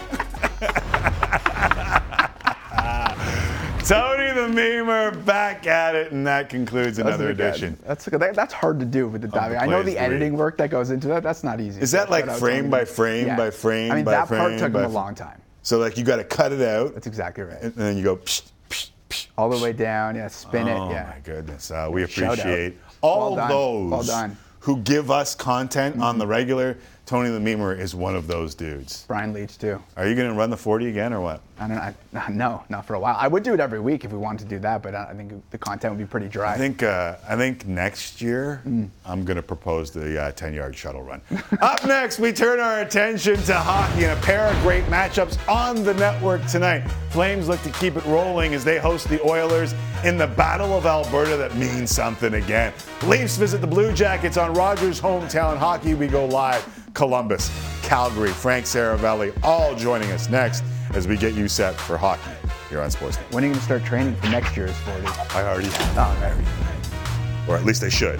Tony the Memer back at it, and that concludes another That's- edition. That's that, that's hard to do with the diving. I know the of the editing work that goes into that. That's not easy. Is that So like frame by frame Yeah. by frame I mean, by that frame? part took by him a f- long time. So like you got to cut it out, That's exactly right. and then you go, psh, psh, all the way down. Yeah, spin oh it. Yeah. Oh my goodness. Uh, we appreciate all Well those Well. Mm-hmm. who give us content on the regular. Tony the Memer is one of those dudes. Brian Leach too. Are you going to run the 40 again or what? I don't know. I, no, not for a while. I would do it every week if we wanted to do that, but I I think the content would be pretty dry. I think uh, I think next year Mm. I'm going to propose the uh, 10 yard shuttle run. Up next, we turn our attention to hockey and a pair of great matchups on the network tonight. Flames look to keep it rolling as they host the Oilers in the Battle of Alberta that means something again. Leafs visit the Blue Jackets on Rogers Hometown Hockey. We go live. Columbus, Calgary, Frank Seravalli, all joining us next as we get you set for hockey here on Sportsnet. when are you going to start training for next year's 40? I already have. Oh, right. Or at least I should.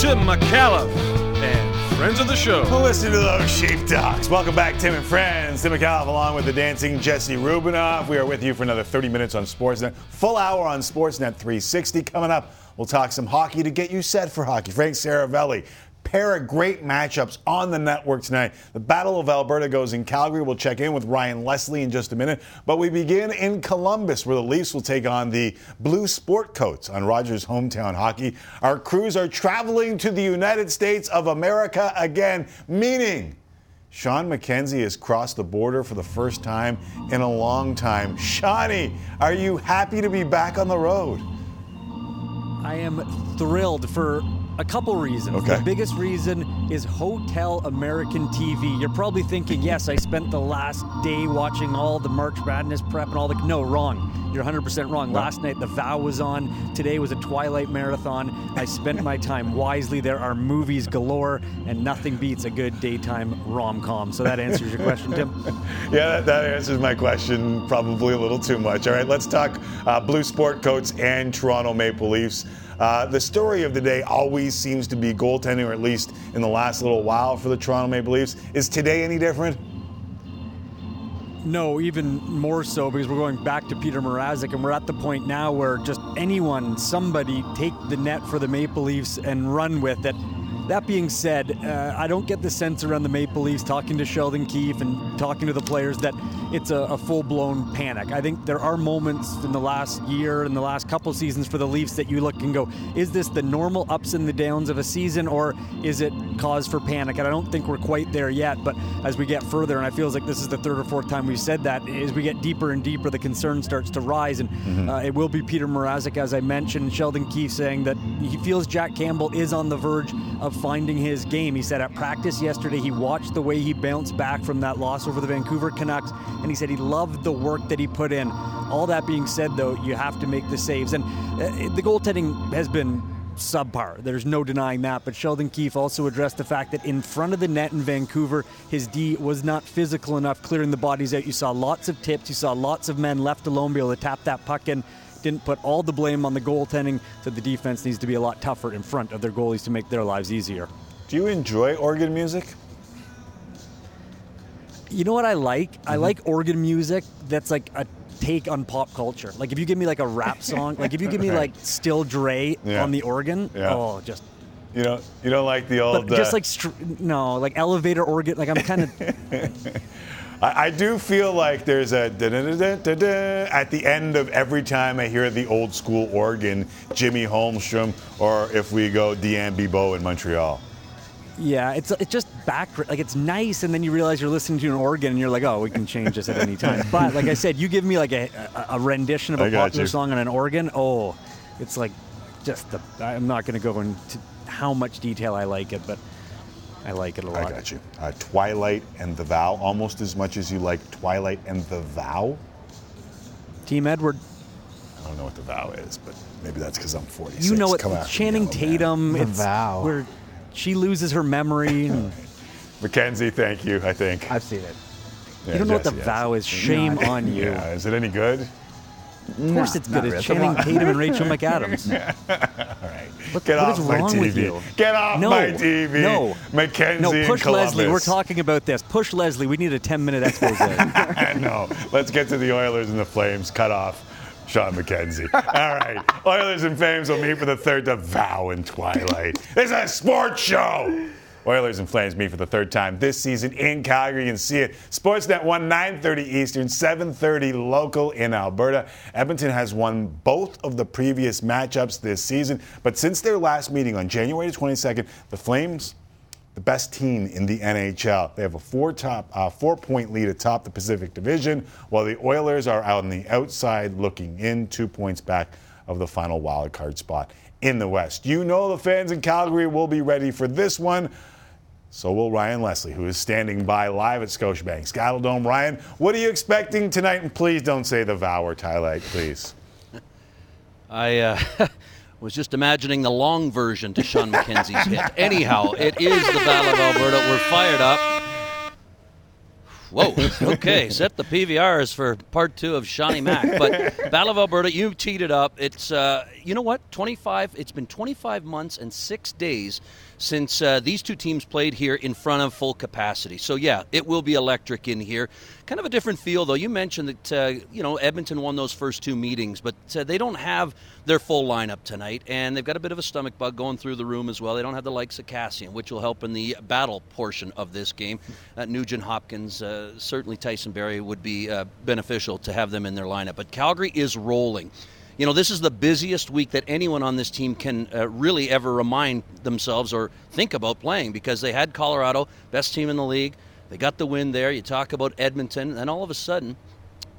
Tim McCallum and friends of the show. Well, listen to those sheepdogs. Welcome back, Tim and Friends. Tim Micallef along with the dancing Jesse Rubinoff. We are with you for another 30 minutes on Sportsnet. Full hour on Sportsnet 360. Coming up, we'll talk some hockey to get you set for hockey. Frank Seravalli. Pair of great matchups on the network tonight. The Battle of Alberta goes in Calgary. We'll check in with Ryan Leslie in just a minute. But we begin in Columbus, where the Leafs will take on the Blue Sport Coats on Rogers Hometown Hockey. Our crews are traveling to the United States of America again, meaning Shawn McKenzie has crossed the border for the first time in a long time. Shawnee, are you happy to be back on the road? I am thrilled for a couple reasons. Okay. The biggest reason is Hotel American TV. You're probably thinking, yes, I spent the last day watching all the March Madness prep and all the. No, wrong. You're 100% wrong. Last night, The Vow was on. Today was a Twilight Marathon. I spent my time wisely. There are movies galore, and nothing beats a good daytime rom com. So that answers your question, Tim. Yeah, that, that answers my question probably a little too much. All right, let's talk uh, Blue Sport Coats and Toronto Maple Leafs. Uh, the story of the day always seems to be goaltending, or at least in the last little while for the Toronto Maple Leafs. Is today any different? No, even more so because we're going back to Petr Mrazek, and we're at the point now where just anyone, somebody, take the net for the Maple Leafs and run with it. That being said, uh, I don't get the sense around the Maple Leafs talking to Sheldon Keefe and talking to the players that it's a, a full blown panic. I think there are moments in the last year and the last couple seasons for the Leafs that you look and go, is this the normal ups and the downs of a season or is it cause for panic? And I don't think we're quite there yet, but as we get further, and I feels like this is the third or fourth time we've said that, as we get deeper and deeper, the concern starts to rise. And uh, it will be Petr Mrazek, as I mentioned, Sheldon Keefe saying that he feels Jack Campbell is on the verge of finding his game. He said at practice yesterday he watched the way he bounced back from that loss over the Vancouver Canucks, and he said he loved the work that he put in. All that being said, though, you have to make the saves, and uh, the goaltending has been subpar. There's no denying that. But Sheldon Keefe also addressed the fact that in front of the net in Vancouver, his D was not physical enough clearing the bodies out. You saw lots of tips. You saw lots of men left alone be able to tap that puck in. Didn't put all the blame on the goaltending. Said the defense needs to be a lot tougher in front of their goalies to make their lives easier. Do you enjoy organ music? You know what I like? I Mm-hmm. like organ music that's like a take on pop culture. Like if you give me like a rap song, like if you give me like Still Dre Yeah. on the organ, Yeah. oh, just You don't you don't like the but old just uh, like str- no, like elevator organ. Like I'm kind of I, I do feel like there's a at the end of every time I hear the old school organ, Jimmy Holmstrom, or if we go Diane Bibaud in Montreal. yeah. It's it's just back like it's nice, and then you realize you're listening to an organ, and you're like, oh, we can change this at any time. But like I said, you give me like a, a, a rendition of a popular you. song on an organ, oh, it's like just the. I'm not going to go into how much detail I like it, but I like it a lot. I got you. Uh, Twilight and the Vow, almost as much as you like Twilight and the Vow. Team Edward. I don't know what the Vow is, but maybe that's because I'm 46. You know what? Come after me, Channing yellow man. Tatum. The it's Vow. Where she loses her memory. and- McKenzie, thank you. I think. I've seen it. Yeah, you don't know what the Jesse vow is. Shame No, on you. Yeah, is it any good? Of course it's good. It's Channing Tatum and Rachel McAdams. All right. What, Get what off is my wrong TV. with you? Get off no, my TV. No. McKenzie No, push Leslie. We're talking about this. Push Leslie. We need a 10 minute expose. no. Let's get to the Oilers and the Flames. Cut off Shawn McKenzie. All right. Oilers and Flames will meet for the third to vow in twilight. It's a sports show. Oilers and Flames meet for the third time this season in Calgary. You can see it. Sportsnet won 9:30 Eastern, 7:30 local in Alberta. Edmonton has won both of the previous matchups this season, but since their last meeting on January 22nd, the Flames the best team in the NHL. They have a four top uh, four point lead atop the Pacific Division, while the Oilers are out on the outside looking in, two points back of the final wild card spot in the West. You know the fans in Calgary will be ready for this one. So will Ryan Leslie, who is standing by live at Scotiabank Scattle Ryan, what are you expecting tonight? And please don't say the vow or twilight, please. I uh, was just imagining the long version to Shawn McKenzie's hit. Anyhow, it is the Battle of Alberta. We're fired up. Whoa. Okay, set the PVRs for part two of Shawnee Mac. But Battle of Alberta, you teed it up. It's uh, you know what? 25. It's been 25 months and six days since uh, these two teams played here in front of full capacity. So yeah, it will be electric in here. Kind of a different feel, though. You mentioned that uh, you know Edmonton won those first two meetings, but uh, they don't have their full lineup tonight, and they've got a bit of a stomach bug going through the room as well. They don't have the likes of Kassian, which will help in the battle portion of this game. Uh, Nugent Hopkins, uh, certainly Tyson Barrie would be uh, beneficial to have them in their lineup. But Calgary is rolling. You know, this is the busiest week that anyone on this team can uh, really ever remind themselves or think about playing because they had Colorado, best team in the league. They got the win there. You talk about Edmonton, and all of a sudden,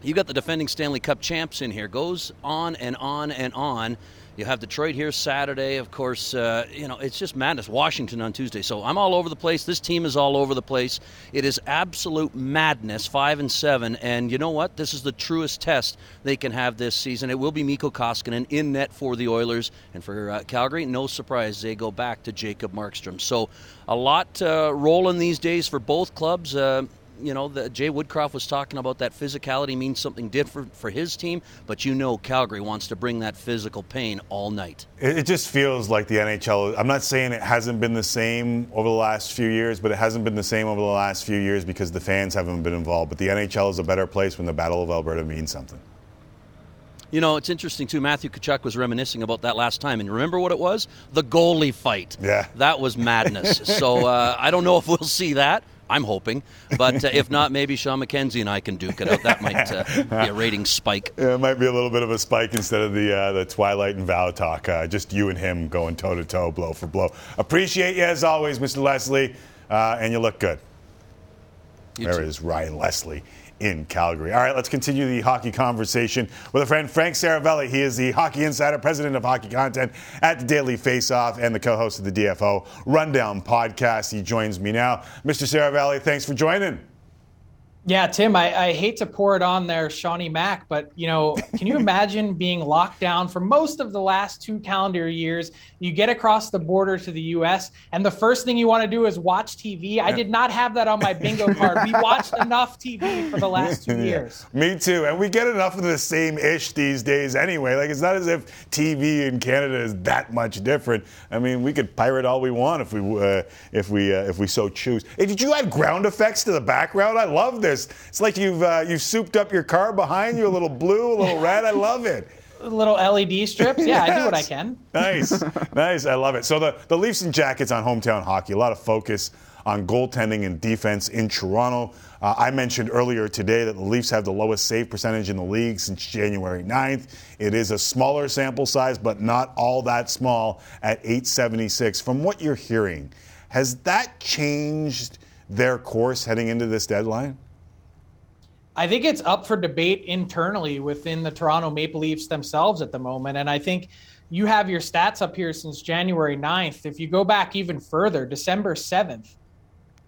you got the defending Stanley Cup champs in here. Goes on and on and on. You have Detroit here Saturday, of course. Uh, you know it's just madness. Washington on Tuesday. So I'm all over the place. This team is all over the place. It is absolute madness. Five and seven, and you know what? This is the truest test they can have this season. It will be Mikko Koskinen in net for the Oilers, and for uh, Calgary, no surprise they go back to Jacob Markstrom. So a lot uh, rolling these days for both clubs. You know, the, Jay Woodcroft was talking about that physicality means something different for his team, but you know Calgary wants to bring that physical pain all night. It, it just feels like the NHL. I'm not saying it hasn't been the same over the last few years, but it hasn't been the same over the last few years because the fans haven't been involved. But the NHL is a better place when the Battle of Alberta means something. You know, it's interesting too. Matthew Tkachuk was reminiscing about that last time, and remember what it was? The goalie fight. Yeah, that was madness. so uh, I don't know if we'll see that. I'm hoping, but uh, if not, maybe Shawn McKenzie and I can duke it out. That might uh, be a rating spike. Yeah, it might be a little bit of a spike instead of the uh, the Twilight and Vow talk. Uh, just you and him going toe to toe, blow for blow. Appreciate you as always, Mr. Leslie, uh, and you look good. You there too. is Ryan Leslie in Calgary. All right, let's continue the hockey conversation with a friend, Frank Seravalli. He is the Hockey Insider, president of hockey content at the Daily Faceoff, and the co-host of the DFO Rundown podcast. He joins me now. Mr. Seravalli, thanks for joining. Yeah, Tim, I, I hate to pour it on there, Shawnee Mac, but you know, can you imagine being locked down for most of the last two calendar years? You get across the border to the U.S., and the first thing you want to do is watch TV. I did not have that on my bingo card. We watched enough TV for the last two Yeah. years. Me too. And we get enough of the same ish these days anyway. Like, it's not as if TV in Canada is that much different. I mean, we could pirate all we want if we, uh, if we, uh, if we so choose. Hey, did you add ground effects to the background? I love this. It's like you've, uh, you've souped up your car behind you, a little blue, a little red. I love it. Little LED strips. Yeah, I do what I can. Nice, nice. I love it. So the, the Leafs and Jackets on hometown hockey, a lot of focus on goaltending and defense in Toronto. Uh, I mentioned earlier today that the Leafs have the lowest save percentage in the league since January 9th. It is a smaller sample size, but not all that small at 876. From what you're hearing, has that changed their course heading into this deadline? I think it's up for debate internally within the Toronto Maple Leafs themselves at the moment. And I think you have your stats up here since January 9th. If you go back even further, December 7th,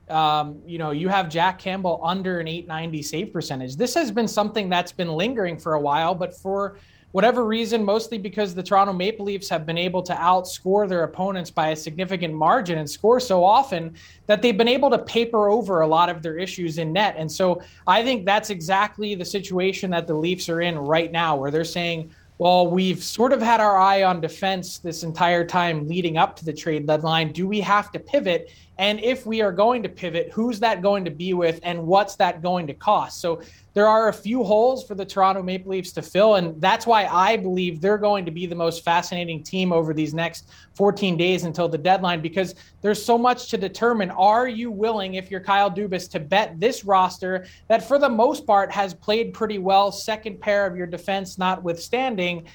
um, you know, you have Jack Campbell under an 890 save percentage. This has been something that's been lingering for a while, but for whatever reason, mostly because the Toronto Maple Leafs have been able to outscore their opponents by a significant margin and score so often that they've been able to paper over a lot of their issues in net. And so I think that's exactly the situation that the Leafs are in right now, where they're saying, well, we've sort of had our eye on defense this entire time leading up to the trade deadline. Do we have to pivot? And if we are going to pivot, who's that going to be with and what's that going to cost? So there are a few holes for the Toronto Maple Leafs to fill. And that's why I believe they're going to be the most fascinating team over these next 14 days until the deadline because there's so much to determine. Are you willing, if you're Kyle Dubas, to bet this roster that for the most part has played pretty well, second pair of your defense notwithstanding,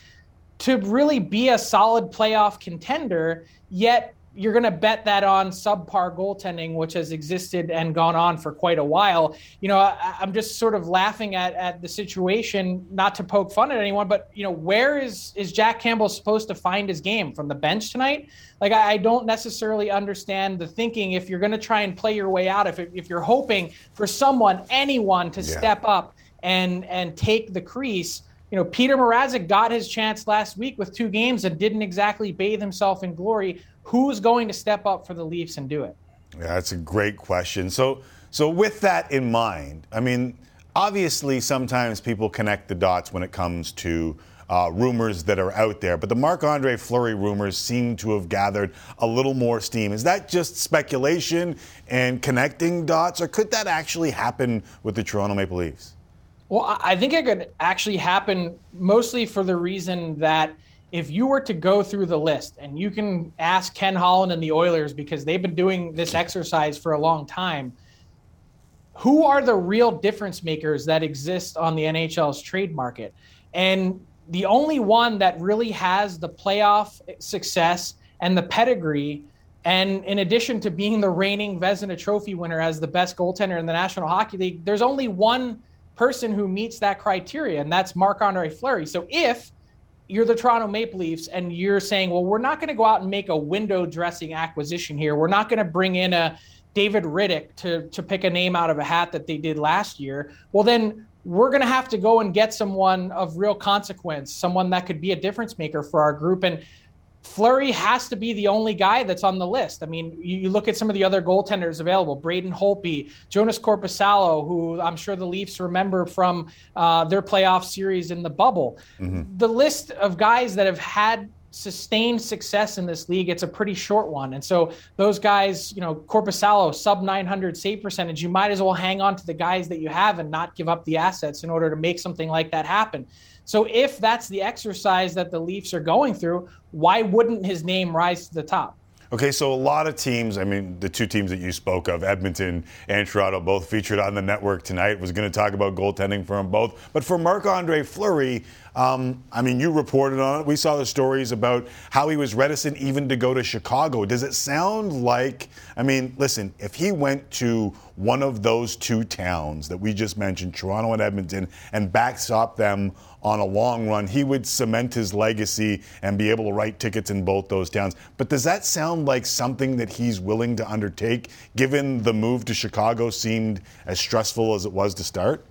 to really be a solid playoff contender? Yet you're going to bet that on subpar goaltending, which has existed and gone on for quite a while. You know, I, am just sort of laughing at, at the situation, not to poke fun at anyone, but you know, where is is Jack Campbell supposed to find his game from the bench tonight? Like, I, I don't necessarily understand the thinking. If you're going to try and play your way out, if if you're hoping for someone, anyone, to yeah. step up and and take the crease you know, Petr Mrazek got his chance last week with two games and didn't exactly bathe himself in glory who's going to step up for the Leafs and do it? Yeah, that's a great question. So, so with that in mind, I mean, obviously sometimes people connect the dots when it comes to uh, rumors that are out there, but the Marc Andre Fleury rumors seem to have gathered a little more steam. Is that just speculation and connecting dots, or could that actually happen with the Toronto Maple Leafs? Well, I think it could actually happen mostly for the reason that if you were to go through the list and you can ask Ken Holland and the Oilers because they've been doing this exercise for a long time, who are the real difference makers that exist on the NHL's trade market? And the only one that really has the playoff success and the pedigree, and in addition to being the reigning Vezina Trophy winner as the best goaltender in the National Hockey League, there's only one person who meets that criteria, and that's Marc Andre Fleury. So if you're the Toronto Maple Leafs and you're saying, well, we're not going to go out and make a window dressing acquisition here. We're not going to bring in a David Rittich to, to pick a name out of a hat that they did last year. Well, then we're going to have to go and get someone of real consequence, someone that could be a difference maker for our group. And Fleury has to be the only guy that's on the list. I mean, you, look at some of the other goaltenders available: Braden Holtby, Jonas Korpisalo, who I'm sure the Leafs remember from uh, their playoff series in the bubble. Mm-hmm. The list of guys that have had sustained success in this league, it's a pretty short one. And so those guys, you know, Korpisalo, sub 900 save percentage, you might as well hang on to the guys that you have and not give up the assets in order to make something like that happen. So if that's the exercise that the Leafs are going through, why wouldn't his name rise to the top? Okay, so a lot of teams, I mean, the two teams that you spoke of, Edmonton and Toronto, both featured on the network tonight. Was going to talk about goaltending for them both. But for Marc Andre Fleury, um, I mean, you reported on it. We saw the stories about how he was reticent even to go to Chicago. Does it sound like, I mean, listen, if he went to one of those two towns that we just mentioned, Toronto and Edmonton, and backstop them on a long run, he would cement his legacy and be able to write tickets in both those towns. But does that sound like something that he's willing to undertake, given the move to Chicago seemed as stressful as it was to start?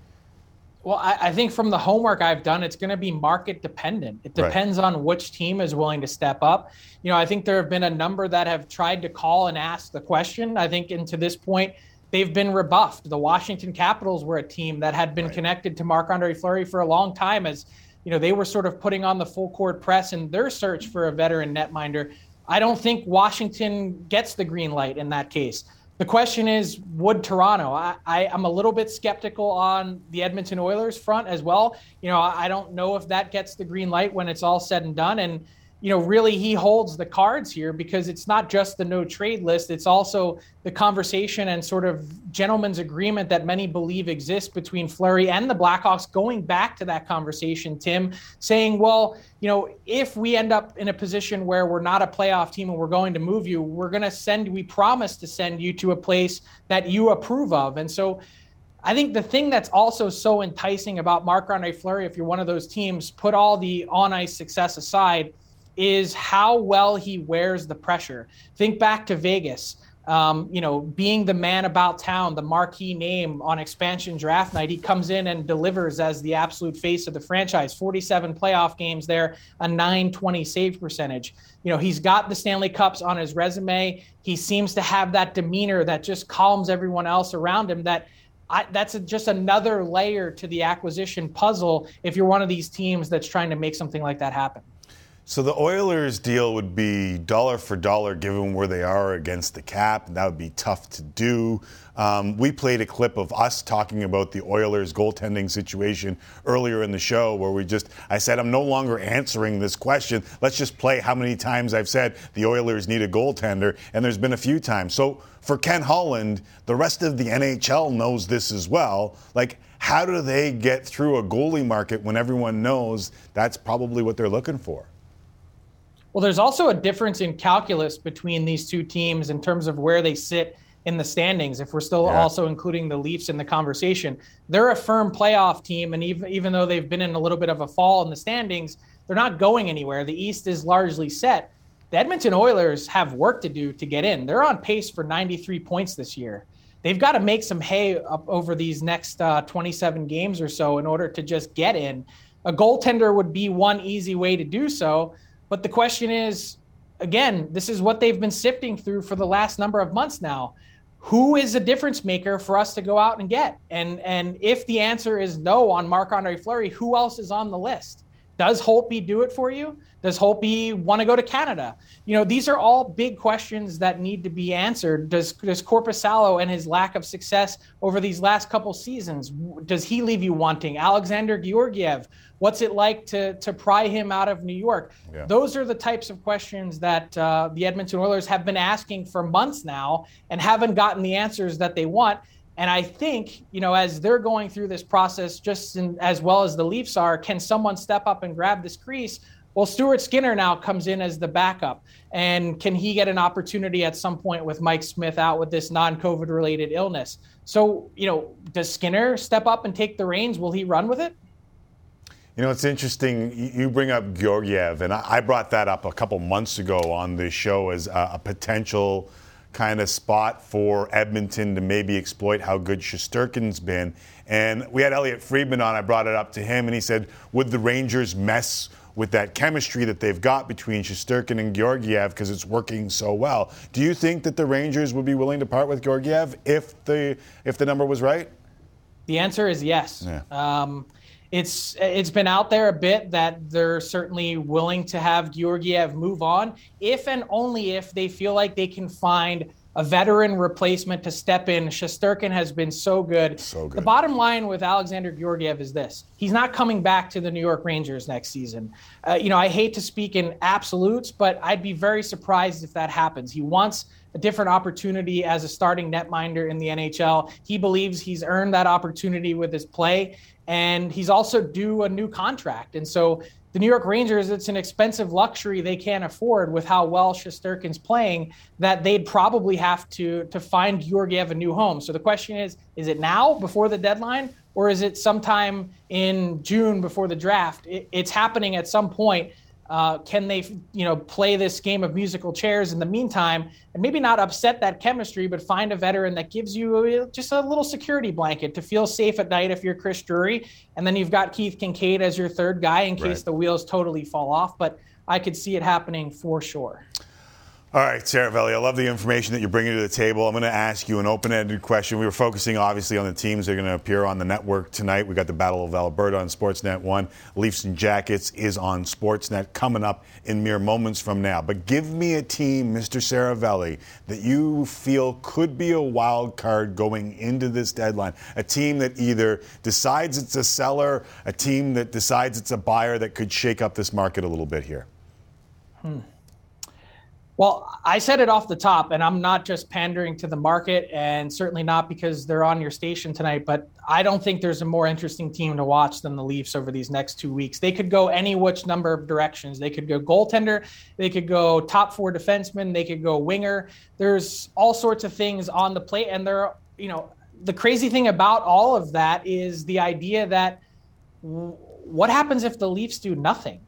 Well, I, I think from the homework I've done, it's going to be market dependent. It depends right. on which team is willing to step up. You know, I think there have been a number that have tried to call and ask the question. I think, and to this point, they've been rebuffed. The Washington Capitals were a team that had been right. connected to Marc Andre Fleury for a long time as you know they were sort of putting on the full court press in their search for a veteran netminder. I don't think Washington gets the green light in that case. The question is, would Toronto? I, I, am a little bit skeptical on the Edmonton Oilers front as well. You know, I don't know if that gets the green light when it's all said and done. And you know, really he holds the cards here because it's not just the no trade list, it's also the conversation and sort of gentleman's agreement that many believe exists between Fleury and the Blackhawks going back to that conversation, Tim, saying, well, you know, if we end up in a position where we're not a playoff team and we're going to move you, we're going to send, we promise to send you to a place that you approve of. And so, I think the thing that's also so enticing about Marc Andre Fleury, if you're one of those teams, put all the on ice success aside, is how well he wears the pressure. Think back to Vegas. um, you know, being the man about town, the marquee name on expansion draft night, he comes in and delivers as the absolute face of the franchise. 47 playoff games there, a 920 save percentage. You know, he's got the Stanley Cups on his resume. He seems to have that demeanor that just calms everyone else around him that I, that's a, just another layer to the acquisition puzzle if you're one of these teams that's trying to make something like that happen. So the Oilers deal would be dollar for dollar given where they are against the cap, and that would be tough to do. Um, we played a clip of us talking about the Oilers goaltending situation earlier in the show where we just, I said, I'm no longer answering this question. Let's just play how many times I've said the Oilers need a goaltender, and there's been a few times. So for Ken Holland, the rest of the NHL knows this as well. Like, how do they get through a goalie market when everyone knows that's probably what they're looking for? Well, there's also a difference in calculus between these two teams in terms of where they sit in the standings. If we're still yeah. also including the Leafs in the conversation, they're a firm playoff team, and even even though they've been in a little bit of a fall in the standings, they're not going anywhere. The East is largely set. The Edmonton Oilers have work to do to get in. They're on pace for 93 points this year. They've got to make some hay up over these next uh, 27 games or so in order to just get in. A goaltender would be one easy way to do so. But the question is, again, this is what they've been sifting through for the last number of months now. Who is a difference maker for us to go out and get? And and if the answer is no on Marc Andre Fleury, who else is on the list? Does Holtby do it for you? Does Holtby want to go to Canada? You know, these are all big questions that need to be answered. Does does Korpisalo and his lack of success over these last couple seasons, does he leave you wanting? Alexander Georgiev, what's it like to to pry him out of New York? Yeah. Those are the types of questions that uh, the Edmonton Oilers have been asking for months now and haven't gotten the answers that they want. And I think, you know, as they're going through this process, just in, as well as the Leafs are, can someone step up and grab this crease? Well, Stuart Skinner now comes in as the backup. And can he get an opportunity at some point with Mike Smith out with this non COVID related illness? So, you know, does Skinner step up and take the reins? Will he run with it? You know, it's interesting. You bring up Georgiev, and I brought that up a couple months ago on this show as a potential kind of spot for Edmonton to maybe exploit how good Shesterkin's been. And we had Elliot Friedman on. I brought it up to him, and he said, Would the Rangers mess with that chemistry that they've got between Shesterkin and Georgiev because it's working so well? Do you think that the Rangers would be willing to part with Georgiev if the if the number was right? The answer is yes. Yeah. Um, it's it's been out there a bit that they're certainly willing to have Georgiev move on if and only if they feel like they can find a veteran replacement to step in. Shesterkin has been so good. So good. The bottom line with Alexander Georgiev is this: he's not coming back to the New York Rangers next season. Uh, you know, I hate to speak in absolutes, but I'd be very surprised if that happens. He wants a different opportunity as a starting netminder in the NHL. He believes he's earned that opportunity with his play, and he's also due a new contract. And so the New York Rangers, it's an expensive luxury they can't afford with how well Shesterkin's playing that they'd probably have to to find Georgiev a new home. So the question is, is it now before the deadline or is it sometime in June before the draft? It, it's happening at some point. Uh, can they, you know, play this game of musical chairs in the meantime, and maybe not upset that chemistry, but find a veteran that gives you just a little security blanket to feel safe at night if you're Chris Drury, and then you've got Keith Kinkaid as your third guy in case right. the wheels totally fall off. But I could see it happening for sure. All right, Seravalli, I love the information that you're bringing to the table. I'm going to ask you an open-ended question. We were focusing obviously on the teams that are going to appear on the network tonight. We got the Battle of Alberta on Sportsnet 1. Leafs and Jackets is on Sportsnet coming up in mere moments from now. But give me a team, Mr. Seravalli, that you feel could be a wild card going into this deadline. A team that either decides it's a seller, a team that decides it's a buyer that could shake up this market a little bit here. Hmm. Well, I said it off the top, and I'm not just pandering to the market, and certainly not because they're on your station tonight, but I don't think there's a more interesting team to watch than the Leafs over these next two weeks. They could go any which number of directions. They could go goaltender, they could go top four defenseman, they could go winger. There's all sorts of things on the plate, and they're, you know, the crazy thing about all of that is the idea that what happens if the Leafs do nothing?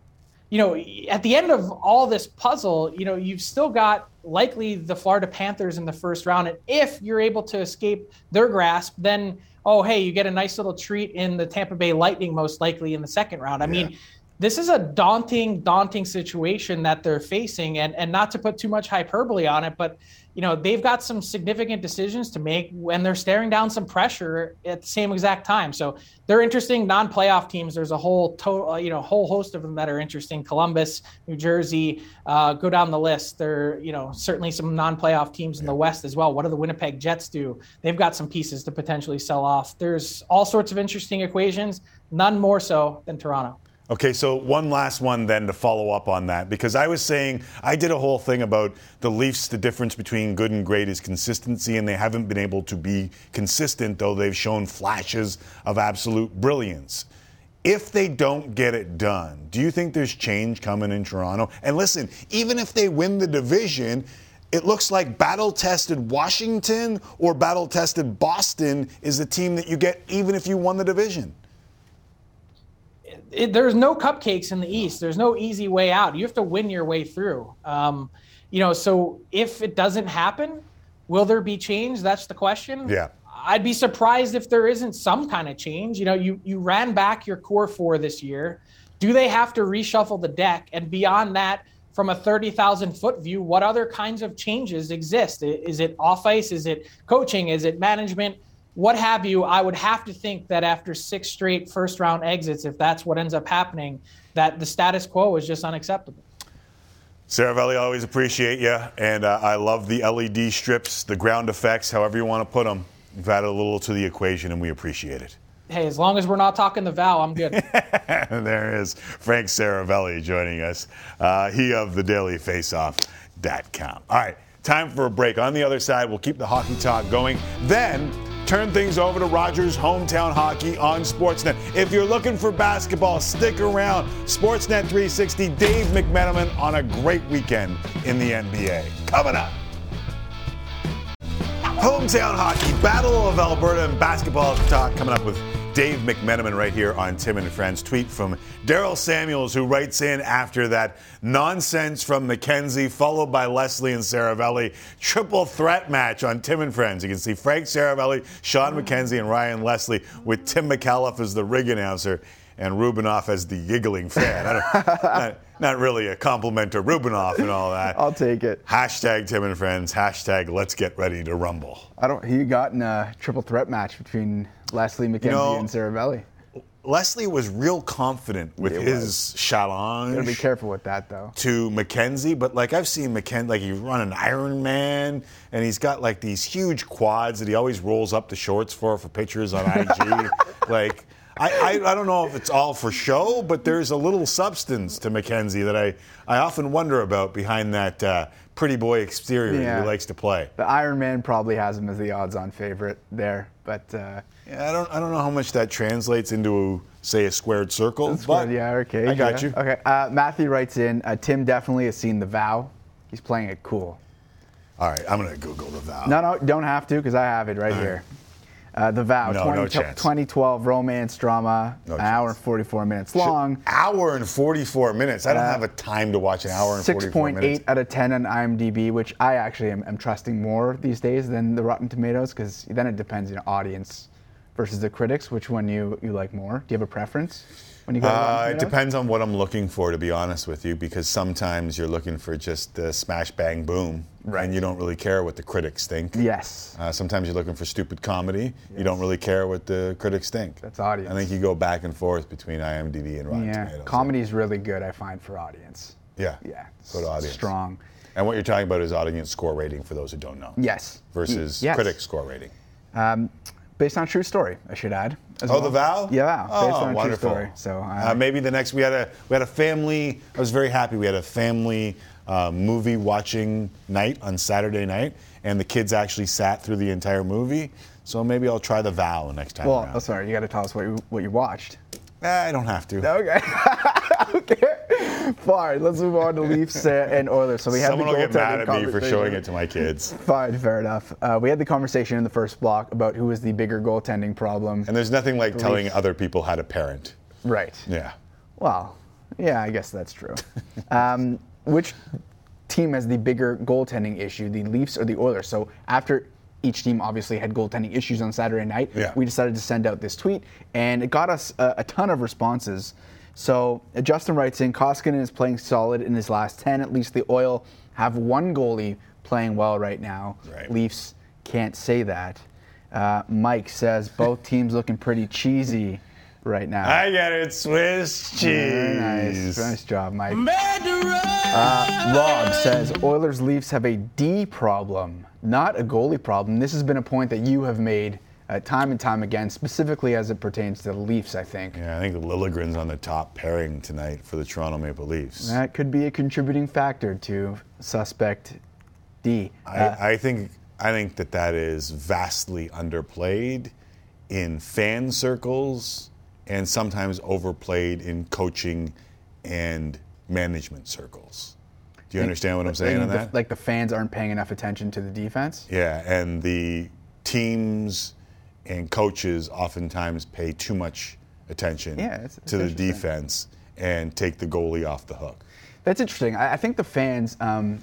You know, at the end of all this puzzle, you know, you've still got likely the Florida Panthers in the first round. And if you're able to escape their grasp, then, oh, hey, you get a nice little treat in the Tampa Bay Lightning, most likely in the second round. I yeah. mean, this is a daunting, daunting situation that they're facing. And, and not to put too much hyperbole on it, but you know they've got some significant decisions to make when they're staring down some pressure at the same exact time. So they're interesting non-playoff teams. There's a whole total, uh, you know, whole host of them that are interesting. Columbus, New Jersey, uh, go down the list. There, you know, certainly some non-playoff teams in the West as well. What do the Winnipeg Jets do? They've got some pieces to potentially sell off. There's all sorts of interesting equations. None more so than Toronto. Okay, so one last one then to follow up on that because I was saying I did a whole thing about the Leafs. The difference between good and great is consistency, and they haven't been able to be consistent, though they've shown flashes of absolute brilliance. If they don't get it done, do you think there's change coming in Toronto? And listen, even if they win the division, it looks like battle tested Washington or battle tested Boston is the team that you get even if you won the division it, there's no cupcakes in the East. There's no easy way out. You have to win your way through. Um, you know, so if it doesn't happen, will there be change? That's the question. Yeah. I'd be surprised if there isn't some kind of change. You know, you you ran back your core four this year. Do they have to reshuffle the deck? And beyond that, from a 30,000 foot view, what other kinds of changes exist? Is it off ice? Is it coaching? Is it management? What have you, I would have to think that after six straight first round exits, if that's what ends up happening, that the status quo is just unacceptable. Seravalli, always appreciate you, and uh, I love the LED strips, the ground effects, however you want to put them. You've added a little to the equation, and we appreciate it. Hey, as long as we're not talking the vow, I'm good. there is Frank Seravalli joining us. Uh, he of the Daily Faceoff.com. All right, time for a break. On the other side, we'll keep the hockey talk going. Then turn things over to Rogers Hometown Hockey on Sportsnet. If you're looking for basketball, stick around. Sportsnet 360, Dave McMenamin on a great weekend in the NBA. Coming up. Hometown Hockey, Battle of Alberta, and basketball talk coming up with Dave McMenamin right here on Tim and Friends. Tweet from Daryl Samuels, who writes in after that nonsense from McKenzie, followed by Leslie and Seravalli. Triple threat match on Tim and Friends. You can see Frank Seravalli, Shawn McKenzie, and Ryan Leslie with Tim Micallef as the rig announcer and Rubinoff as the giggling fan. not, not, really a compliment to Rubinoff and all that. I'll take it. Hashtag Tim and Friends. Hashtag Let's Get Ready to Rumble. I don't. He got in a triple threat match between Leslie McKenzie you know, and Seravalli. Leslie was real confident with it his was. challenge. Gotta be careful with that though. To McKenzie, but like I've seen McKenzie, like he's running Ironman, and he's got like these huge quads that he always rolls up the shorts for for pictures on IG. like I, I, I, don't know if it's all for show, but there's a little substance to McKenzie that I, I often wonder about behind that uh, pretty boy exterior yeah. he likes to play. The Iron Man probably has him as the odds-on favorite there, but uh, yeah, I don't I don't know how much that translates into say a squared circle. Squared, yeah, okay. I got yeah. you. Okay, uh, Matthew writes in. Uh, Tim definitely has seen the vow. He's playing it cool. All right, I'm gonna Google the vow. No, no, don't have to because I have it right here. Uh, the Vow, no, 20, no 2012 romance drama, no an chance. hour and 44 minutes long. Should, hour and 44 minutes. I don't uh, have a time to watch an hour and 44 minutes. 6.8 out of 10 on IMDb, which I actually am, am trusting more these days than the Rotten Tomatoes because then it depends, you know, audience versus the critics. Which one you, you like more? Do you have a preference? When you go uh, It depends on what I'm looking for, to be honest with you, because sometimes you're looking for just the smash, bang, boom, right. and you don't really care what the critics think. Yes. Uh, sometimes you're looking for stupid comedy. Yes. You don't really care what the critics think. That's audience. I think you go back and forth between IMDb and Rotten yeah. Tomatoes. Comedy is really good, I find, for audience. Yeah. Yeah. To audience. Strong. And what you're talking about is audience score rating for those who don't know. Yes. Versus yes. critic score rating. Um, based on true story, I should add. Oh, well. the vow? Yeah, oh, based on wonderful. story. So uh, maybe the next we had a we had a family. I was very happy. We had a family uh, movie watching night on Saturday night, and the kids actually sat through the entire movie. So maybe I'll try the vow next time. Well, around. oh, sorry, you got to tell us what you, what you watched. I don't have to. Okay. okay. Fine. Let's move on to Leafs and Oilers. So we have Someone the will get mad at me for showing it to my kids. Fine. Fair enough. Uh, we had the conversation in the first block about who was the bigger goaltending problem. And there's nothing like telling Leafs. other people how to parent. Right. Yeah. Well, Yeah, I guess that's true. um, which team has the bigger goaltending issue, the Leafs or the Oilers? So after each team obviously had goaltending issues on Saturday night, Yeah. we decided to send out this tweet, and it got us a, a ton of responses. So uh, Justin writes in, Koskinen is playing solid in his last 10. At least the Oil have one goalie playing well right now. Leafs can't say that. Uh, Mike says both teams looking pretty cheesy right now. I get it, Swiss cheese. Very nice. Nice job, Mike. Uh, Rob says Oilers Leafs have a D problem, not a goalie problem. This has been a point that you have made uh, time and time again, specifically as it pertains to the Leafs, I think. Yeah, I think Liljegren's on the top pairing tonight for the Toronto Maple Leafs. That could be a contributing factor to suspect D. Uh, I, I think I think that that is vastly underplayed in fan circles and sometimes overplayed in coaching and management circles. Do you understand what I'm saying like the- Like the fans aren't paying enough attention to the defense? Yeah, and the teams and coaches oftentimes pay too much attention Yeah, it's- it's to the defense and take the goalie off the hook. That's interesting. I, I think the fans, um,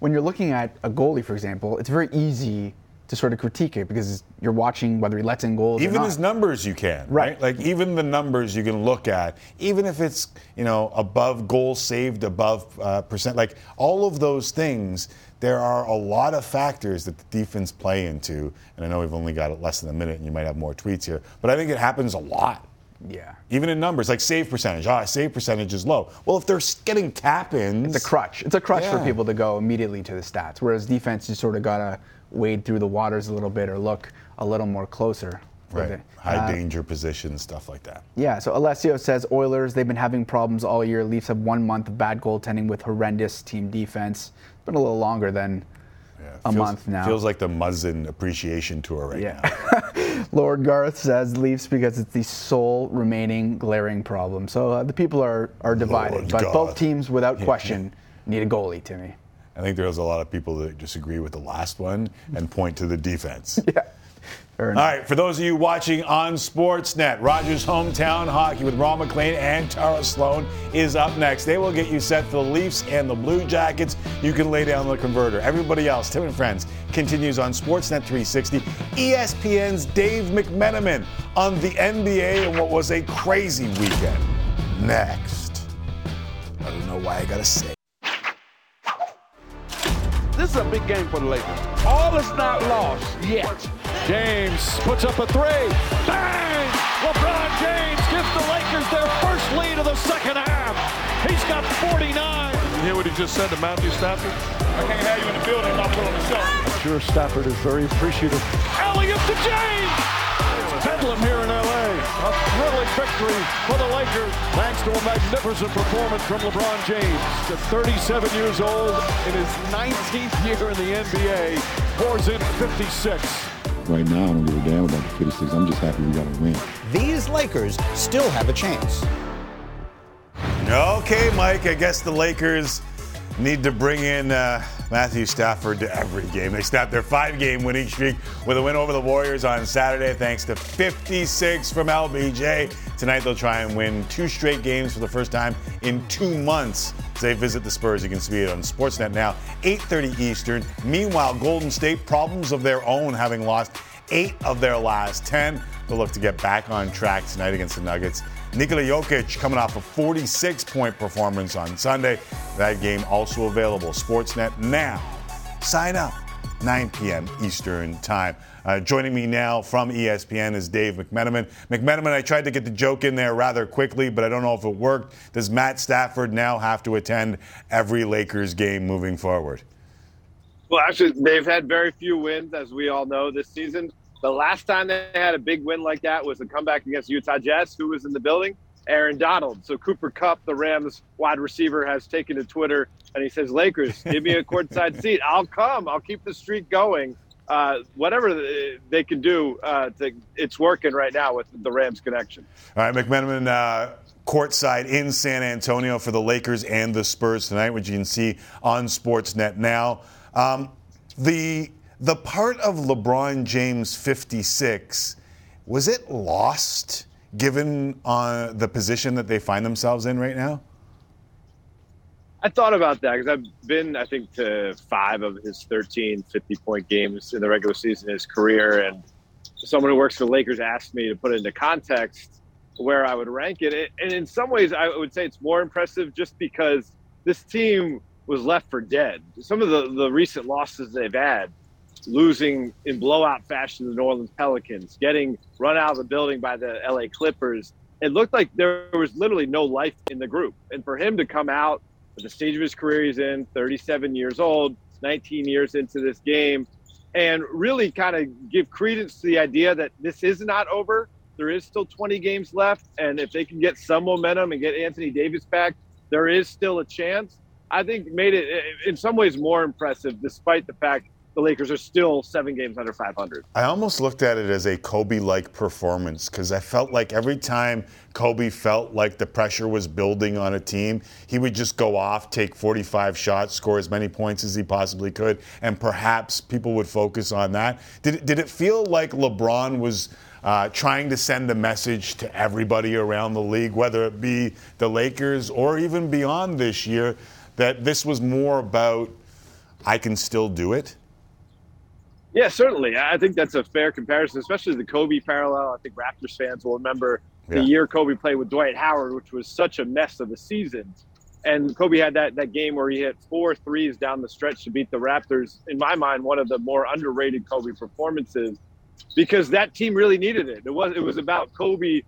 when you're looking at a goalie, for example, it's very easy to sort of critique it because you're watching whether he lets in goals. or Even his numbers you can, right? Like even the numbers you can look at, even if it's you know above goals saved, above uh, percent, like all of those things. There are a lot of factors that the defense play into, and I know we've only got less than a minute, and you might have more tweets here, but I think it happens a lot. Yeah. Even in numbers, like save percentage. Ah, save percentage is low. Well, if they're getting tap ins. It's a crutch. It's a crutch for people to go immediately to the stats, whereas defense, you sort of got to wade through the waters a little bit or look a little more closer. Right. it. High Uh, danger positions, stuff like that. Yeah, so Alessio says Oilers, they've been having problems all year. Leafs have one month of bad goaltending with horrendous team defense. It's been a little longer than a Feels- month now. Feels like the Muzzin appreciation tour right Yeah. now. Lord Garth says Leafs because it's the sole remaining glaring problem. So uh, the people are, are divided, Lord but Garth. both teams, without question, need a goalie, Timmy. I think there's a lot of people that disagree with the last one and point to the defense. Fair All right, for those of you watching on Sportsnet, Rogers Hometown Hockey with Ron MacLean and Tara Slone is up next. They will get you set for the Leafs and the Blue Jackets. You can lay down the converter. Everybody else, Tim and Friends, continues on Sportsnet 360. ESPN's Dave McMenamin on the NBA and what was a crazy weekend. Next. I don't know why I gotta say. This is a big game for the Lakers. All is not lost yet. James puts up a three. Bang! LeBron James gives the Lakers their first lead of the second half. He's got 49. You hear what he just said to Matthew Stafford? I can't have you in the building if I put on the show. I'm sure Stafford is very appreciative. Elliott to James. It's Bedlam here in LA. A thrilling victory for the Lakers thanks to a magnificent performance from LeBron James. At 37 years old, in his 19th year in the NBA, pours in 56. Right now, I don't give a damn about the 56. I'm just happy we got a win. These Lakers still have a chance. Okay, Mike, I guess the Lakers need to bring in uh, Matthew Stafford to every game. They snapped their five game winning streak with a win over the Warriors on Saturday, thanks to 56 from LBJ. Tonight, they'll try and win two straight games for the first time in two months as they visit the Spurs. You can see it on Sportsnet now, 8.30 Eastern. Meanwhile, Golden State, problems of their own, having lost eight of their last 10. They'll look to get back on track tonight against the Nuggets. Nikola Jokic coming off a 46 point performance on Sunday. That game also available. Sportsnet now. Sign up. 9 p.m. Eastern Time. Uh, joining me now from ESPN is Dave McMenamin. McMenamin, I tried to get the joke in there rather quickly, but I don't know if it worked. Does Matt Stafford now have to attend every Lakers game moving forward? Well, actually, they've had very few wins, as we all know, this season. The last time they had a big win like that was a comeback against Utah Jazz. Who was in the building? Aaron Donald. So Cooper Kupp, the Rams wide receiver, has taken to Twitter and he says, "Lakers, give me a courtside seat. I'll come. I'll keep the streak going. Uh, whatever they can do, uh, to, it's working right now with the Rams connection." All right, McMenamin, uh, courtside in San Antonio for the Lakers and the Spurs tonight, which you can see on Sportsnet now. Um, the the part of LeBron James 56 was it lost given uh, the position that they find themselves in right now? I thought about that because I've been, I think, to five of his 13 50 point games in the regular season in his career. And someone who works for the Lakers asked me to put it into context where I would rank it. And in some ways, I would say it's more impressive just because this team was left for dead. Some of the, the recent losses they've had, losing in blowout fashion to the New Orleans Pelicans, getting run out of the building by the LA Clippers, it looked like there was literally no life in the group. And for him to come out at the stage of his career he's in, 37 years old, 19 years into this game, and really kind of give credence to the idea that this is not over. There is still 20 games left. And if they can get some momentum and get Anthony Davis back, there is still a chance. I think made it in some ways more impressive, despite the fact the Lakers are still seven games under 500. I almost looked at it as a Kobe like performance because I felt like every time Kobe felt like the pressure was building on a team, he would just go off, take 45 shots, score as many points as he possibly could, and perhaps people would focus on that. Did, did it feel like LeBron was. Uh, trying to send a message to everybody around the league, whether it be the Lakers or even beyond this year, that this was more about I can still do it? Yeah, certainly. I think that's a fair comparison, especially the Kobe parallel. I think Raptors fans will remember the Yeah. year Kobe played with Dwight Howard, which was such a mess of a season. And Kobe had that, that game where he hit four threes down the stretch to beat the Raptors. In my mind, one of the more underrated Kobe performances because that team really needed it. It was it was about Kobe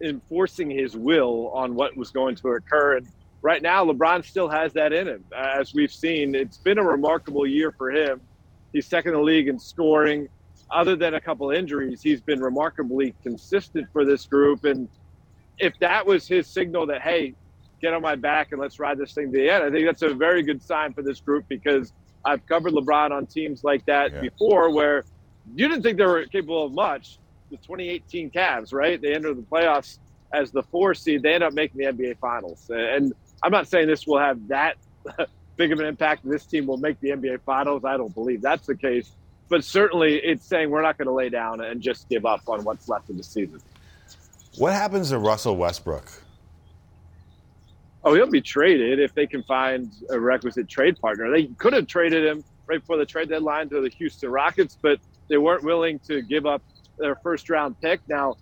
enforcing his will on what was going to occur. And right now, LeBron still has that in him. As we've seen, it's been a remarkable year for him. He's second in the league in scoring. Other than a couple injuries, he's been remarkably consistent for this group. And if that was his signal that, hey, get on my back and let's ride this thing to the end, I think that's a very good sign for this group because I've covered LeBron on teams like that before where you didn't think they were capable of much. The 2018 Cavs, right? They entered the playoffs as the four seed. They end up making the NBA Finals. And I'm not saying this will have that big of an impact. This team will make the NBA Finals. I don't believe that's the case. But certainly, it's saying we're not going to lay down and just give up on what's left of the season. What happens to Russell Westbrook? Oh, he'll be traded if they can find a requisite trade partner. They could have traded him right before the trade deadline to the Houston Rockets, but they weren't willing to give up their first round pick. Now,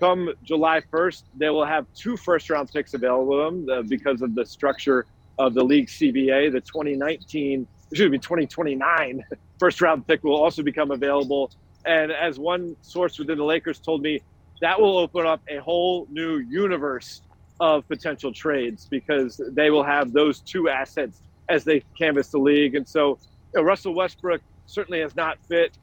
come July 1st, they will have two first round picks available to them uh, because of the structure of the league CBA. The 2019, excuse me, 2029 first round pick will also become available. And as one source within the Lakers told me, that will open up a whole new universe of potential trades because they will have those two assets as they canvass the league. And so you know, Russell Westbrook certainly has not fit.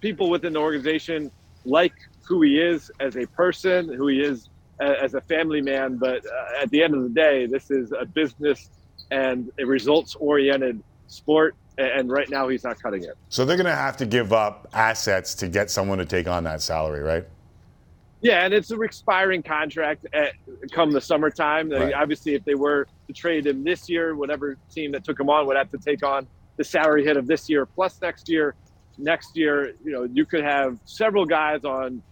People within the organization like who he is as a person, who he is as a family man. But uh, at the end of the day, this is a business and a results oriented sport. And right now, he's not cutting it. So they're going to have to give up assets to get someone to take on that salary, right? Yeah, and it's an expiring contract at come the summertime. Right. Obviously, if they were to trade him this year, whatever team that took him on would have to take on the salary hit of this year plus next year. Next year, you know, you could have several guys on,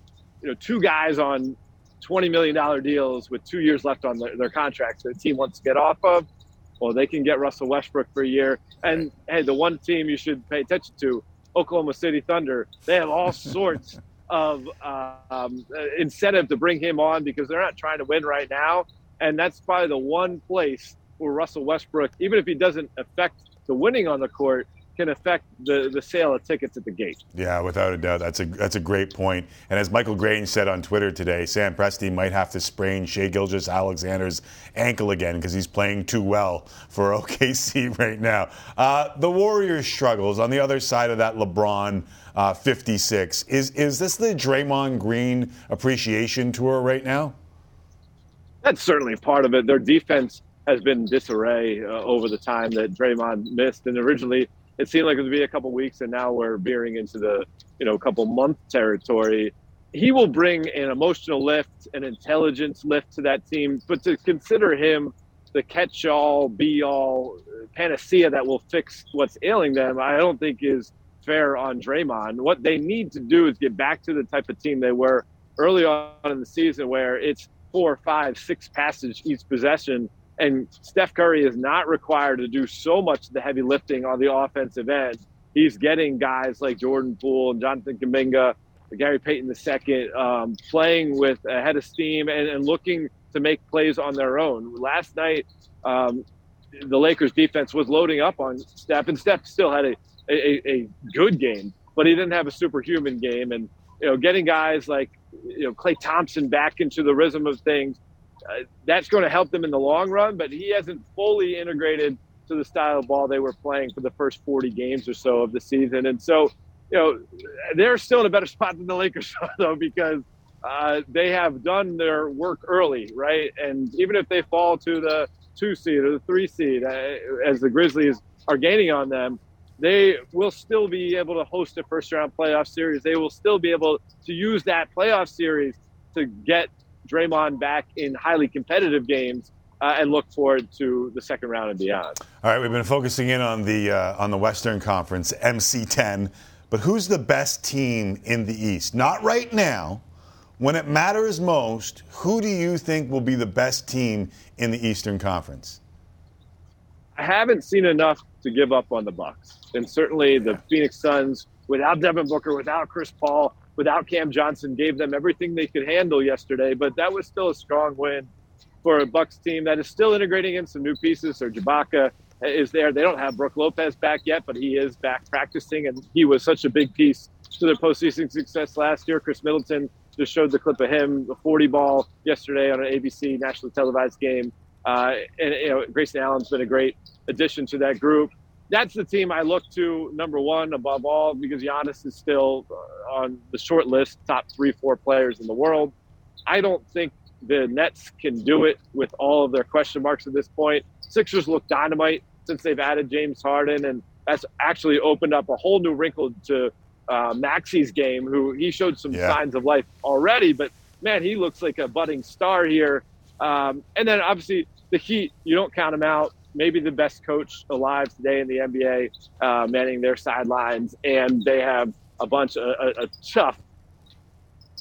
you know, two guys on twenty million dollar deals with two years left on their, their contracts. that The team wants to get off of, well, they can get Russell Westbrook for a year. And hey, the one team you should pay attention to, Oklahoma City Thunder. They have all sorts of uh, um, incentive to bring him on because they're not trying to win right now. And that's probably the one place where Russell Westbrook, even if he doesn't affect the winning on the court, can affect the, the sale of tickets at the gate. Yeah, without a doubt, that's a that's a great point. And as Michael Grange said on Twitter today, Sam Presti might have to sprain Shai Gilgeous-Alexander's ankle again because he's playing too well for OKC right now. Uh, the Warriors' struggles on the other side of that LeBron uh, 56 is is this the Draymond Green appreciation tour right now? That's certainly part of it. Their defense has been disarray uh, over the time that Draymond missed, and originally it seemed like it would be a couple weeks, and now we're veering into the you know couple month territory. He will bring an emotional lift, an intelligence lift to that team, but to consider him the catch-all, be-all panacea that will fix what's ailing them, I don't think is fair on Draymond. What they need to do is get back to the type of team they were early on in the season where it's four, five, six passes each possession. And Steph Curry is not required to do so much of the heavy lifting on the offensive end. He's getting guys like Jordan Poole and Jonathan Kuminga, Gary Payton II, um, playing with a head of steam and, and, looking to make plays on their own. Last night, um, the Lakers defense was loading up on Steph, and Steph still had a, a, a good game, but he didn't have a superhuman game. And you know, getting guys like you know Klay Thompson back into the rhythm of things, uh, that's going to help them in the long run. But he hasn't fully integrated to the style of ball they were playing for the first 40 games or so of the season. And so, you know, they're still in a better spot than the Lakers though, because uh, they have done their work early, right? And even if they fall to the two seed or the three seed, uh, as the Grizzlies are gaining on them, they will still be able to host a first round playoff series. They will still be able to use that playoff series to get Draymond back in highly competitive games uh, and look forward to the second round and beyond. All right, we've been focusing in on the uh, on the Western Conference MC10, but who's the best team in the East? Not right now. When it matters most, who do you think will be the best team in the Eastern Conference? I haven't seen enough to give up on the Bucks, and certainly the Phoenix Suns, without Devin Booker, without Chris Paul, without Cam Johnson, gave them everything they could handle yesterday. But that was still a strong win for a Bucks team that is still integrating in some new pieces. Or Ibaka is there. They don't have Brook Lopez back yet, but he is back practicing, and he was such a big piece to their postseason success last year. Khris Middleton just showed the clip of him, the 40 ball yesterday on an ABC nationally televised game. Uh, and you know, Grayson Allen's been a great addition to that group. That's the team I look to number one above all because Giannis is still uh, on the short list, top three, four players in the world. I don't think the Nets can do it with all of their question marks at this point. Sixers look dynamite since they've added James Harden, and that's actually opened up a whole new wrinkle to uh, Maxey's game, who he showed some yeah. signs of life already, but man, he looks like a budding star here. Um, and then obviously the Heat, you don't count them out. Maybe the best coach alive today in the NBA, uh, manning their sidelines, and they have a bunch of a, a tough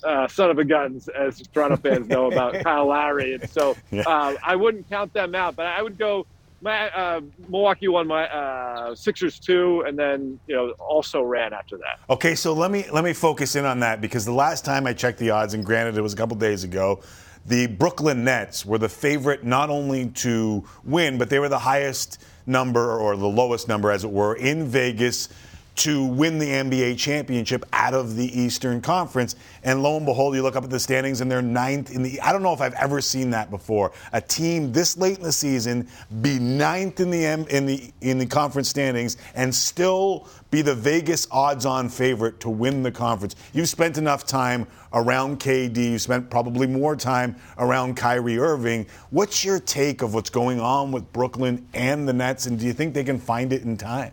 uh, son of a guns, as Toronto fans know about Kyle Lowry. And so uh, I wouldn't count them out, but I would go. My, uh, Milwaukee won my uh, Sixers two, and then you know also ran after that. Okay, so let me let me focus in on that because the last time I checked the odds, and granted it was a couple days ago, the Brooklyn Nets were the favorite not only to win, but they were the highest number or the lowest number, as it were, in Vegas to win the NBA championship out of the Eastern Conference. And lo and behold, you look up at the standings and they're ninth in the. I don't know if I've ever seen that before. A team this late in the season be ninth in the in the in the conference standings and still be the Vegas odds-on favorite to win the conference. You've spent enough time around KD. You spent probably more time around Kyrie Irving. What's your take of what's going on with Brooklyn and the Nets? And do you think they can find it in time?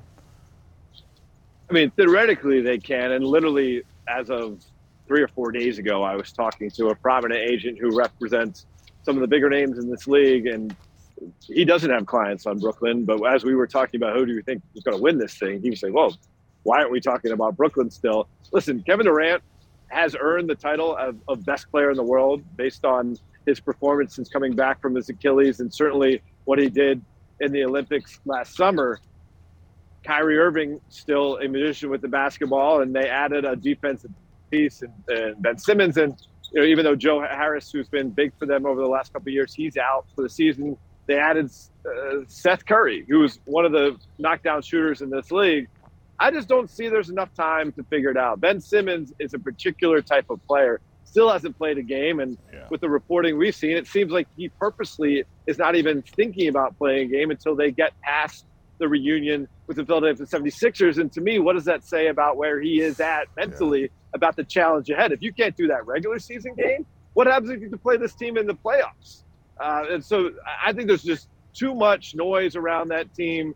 I mean, theoretically they can, and literally as of three or four days ago, I was talking to a prominent agent who represents some of the bigger names in this league, and he doesn't have clients on Brooklyn. But as we were talking about who do you think is going to win this thing, he was saying, "Well, why aren't we talking about Brooklyn still?" Listen, Kevin Durant has earned the title of, of best player in the world based on his performance since coming back from his Achilles, and certainly what he did in the Olympics last summer. Kyrie Irving still a magician with the basketball, and they added a defensive piece and, and Ben Simmons. And you know, even though Joe Harris, who's been big for them over the last couple of years, he's out for the season. They added uh, Seth Curry, who's one of the knockdown shooters in this league. I just don't see there's enough time to figure it out. Ben Simmons is a particular type of player. Still hasn't played a game, and yeah. with the reporting we've seen, it seems like he purposely is not even thinking about playing a game until they get past the reunion with the Philadelphia 76ers. And to me, what does that say about where he is at mentally yeah. about the challenge ahead? If you can't do that regular season game, what happens if you can play this team in the playoffs? Uh, and so I think there's just too much noise around that team.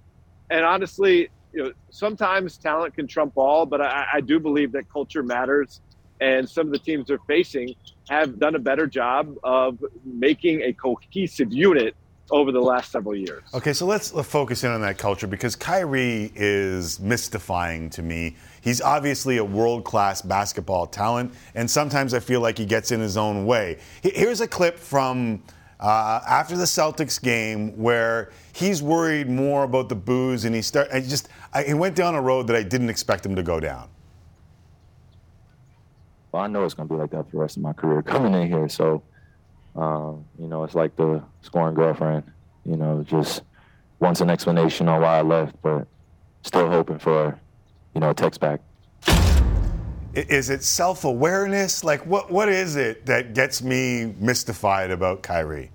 And honestly, you know, sometimes talent can trump all, but I, I do believe that culture matters. And some of the teams they're facing have done a better job of making a cohesive unit over the last several years. Okay, so let's focus in on that culture because Kyrie is mystifying to me. He's obviously a world class basketball talent, and sometimes I feel like he gets in his own way. Here's a clip from uh, after the Celtics game where he's worried more about the booze, and he start. I just I, he went down a road that I didn't expect him to go down. Well, I know it's gonna be like that for the rest of my career coming in here. So, um, you know, it's like the scoring girlfriend. You know, just wants an explanation on why I left, but still hoping for, you know, a text back. Is it self awareness? Like, what, what is it that gets me mystified about Kyrie?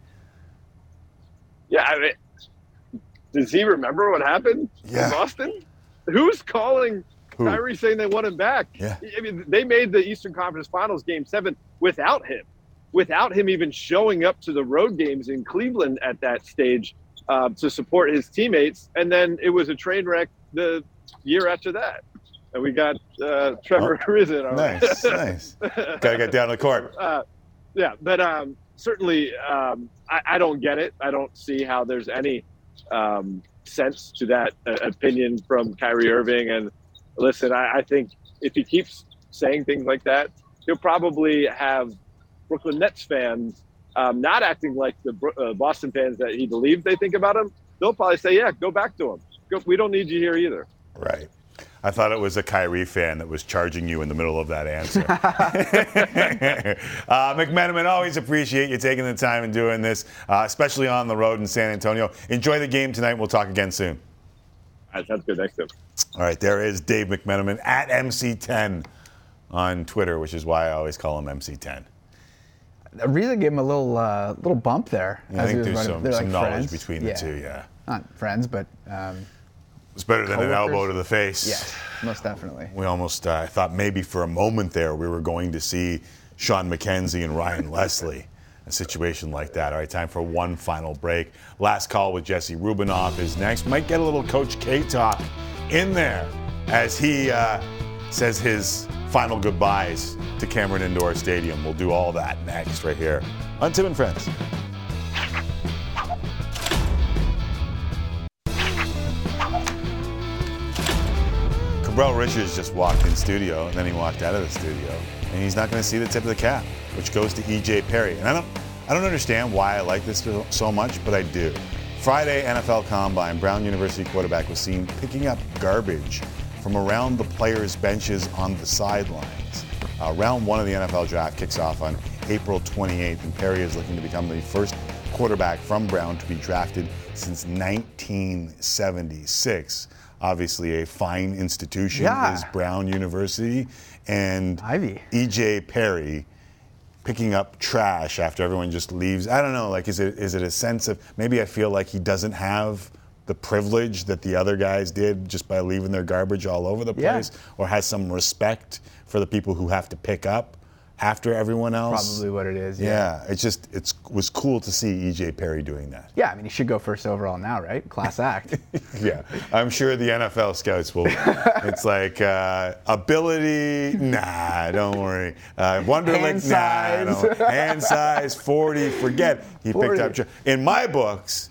Yeah, I mean, does he remember what happened Yeah. in Boston? Who's calling Who? Kyrie saying they want him back? Yeah. I mean, they made the Eastern Conference Finals game seven without him, without him even showing up to the road games in Cleveland at that stage uh, to support his teammates. And then it was a train wreck the year after that. And we got uh, Trevor all right. Nice, nice. Gotta get down to the court. Uh, yeah, but um, certainly, um, I, I don't get it. I don't see how there's any um, sense to that uh, opinion from Kyrie Irving. And listen, I, I think if he keeps saying things like that, he'll probably have Brooklyn Nets fans um, not acting like the uh, Boston fans that he believes they think about him. They'll probably say, "Yeah, go back to him. Go, we don't need you here either." Right. I thought it was a Kyrie fan that was charging you in the middle of that answer. uh, McMenamin, always appreciate you taking the time and doing this, uh, especially on the road in San Antonio. Enjoy the game tonight. We'll talk again soon. All right, sounds good. Thanks, Tim. All right, there is Dave McMenamin at MC10 on Twitter, which is why I always call him MC10. Ariza gave him a little uh, little bump there. Yeah, I think there's running. some, They're some like knowledge friends. between the two, yeah. Not friends, but um, It's better than an elbow to the face. yes, most definitely. We almost uh, thought maybe for a moment there we were going to see Shawn McKenzie and Ryan Leslie. A situation like that. All right, time for one final break. Last call with Jesse Rubinoff is next. Might get a little Coach K talk in there as he uh, says his final goodbyes to Cameron Indoor Stadium. We'll do all that next, right here on Tim and Friends. Cabral Richards just walked in studio and then he walked out of the studio and he's not going to see the tip of the cap, which goes to EJ Perry. And I don't, I don't understand why I like this so- so much, but I do. Friday NFL Combine, Brown University quarterback was seen picking up garbage from around the players' benches on the sidelines. Uh, round one of the NFL draft kicks off on April 28th, and Perry is looking to become the first quarterback from Brown to be drafted since 1976. Obviously, a fine institution Yeah. is Brown University, and Ivy. EJ Perry picking up trash after everyone just leaves. I don't know. Like, is it is it a sense of maybe I feel like he doesn't have the privilege that the other guys did just by leaving their garbage all over the Yeah. place, or has some respect for the people who have to pick up after everyone else. Probably what it is. Yeah. Yeah, it's just it was cool to see EJ Perry doing that. Yeah, I mean, he should go first overall now, right? Class act. Yeah, I'm sure the NFL scouts will. it's like uh, ability, nah, don't worry. Uh, Wonderlic, Hand nah, size. don't- hand size, 40, forget. He 40. picked up. In my books,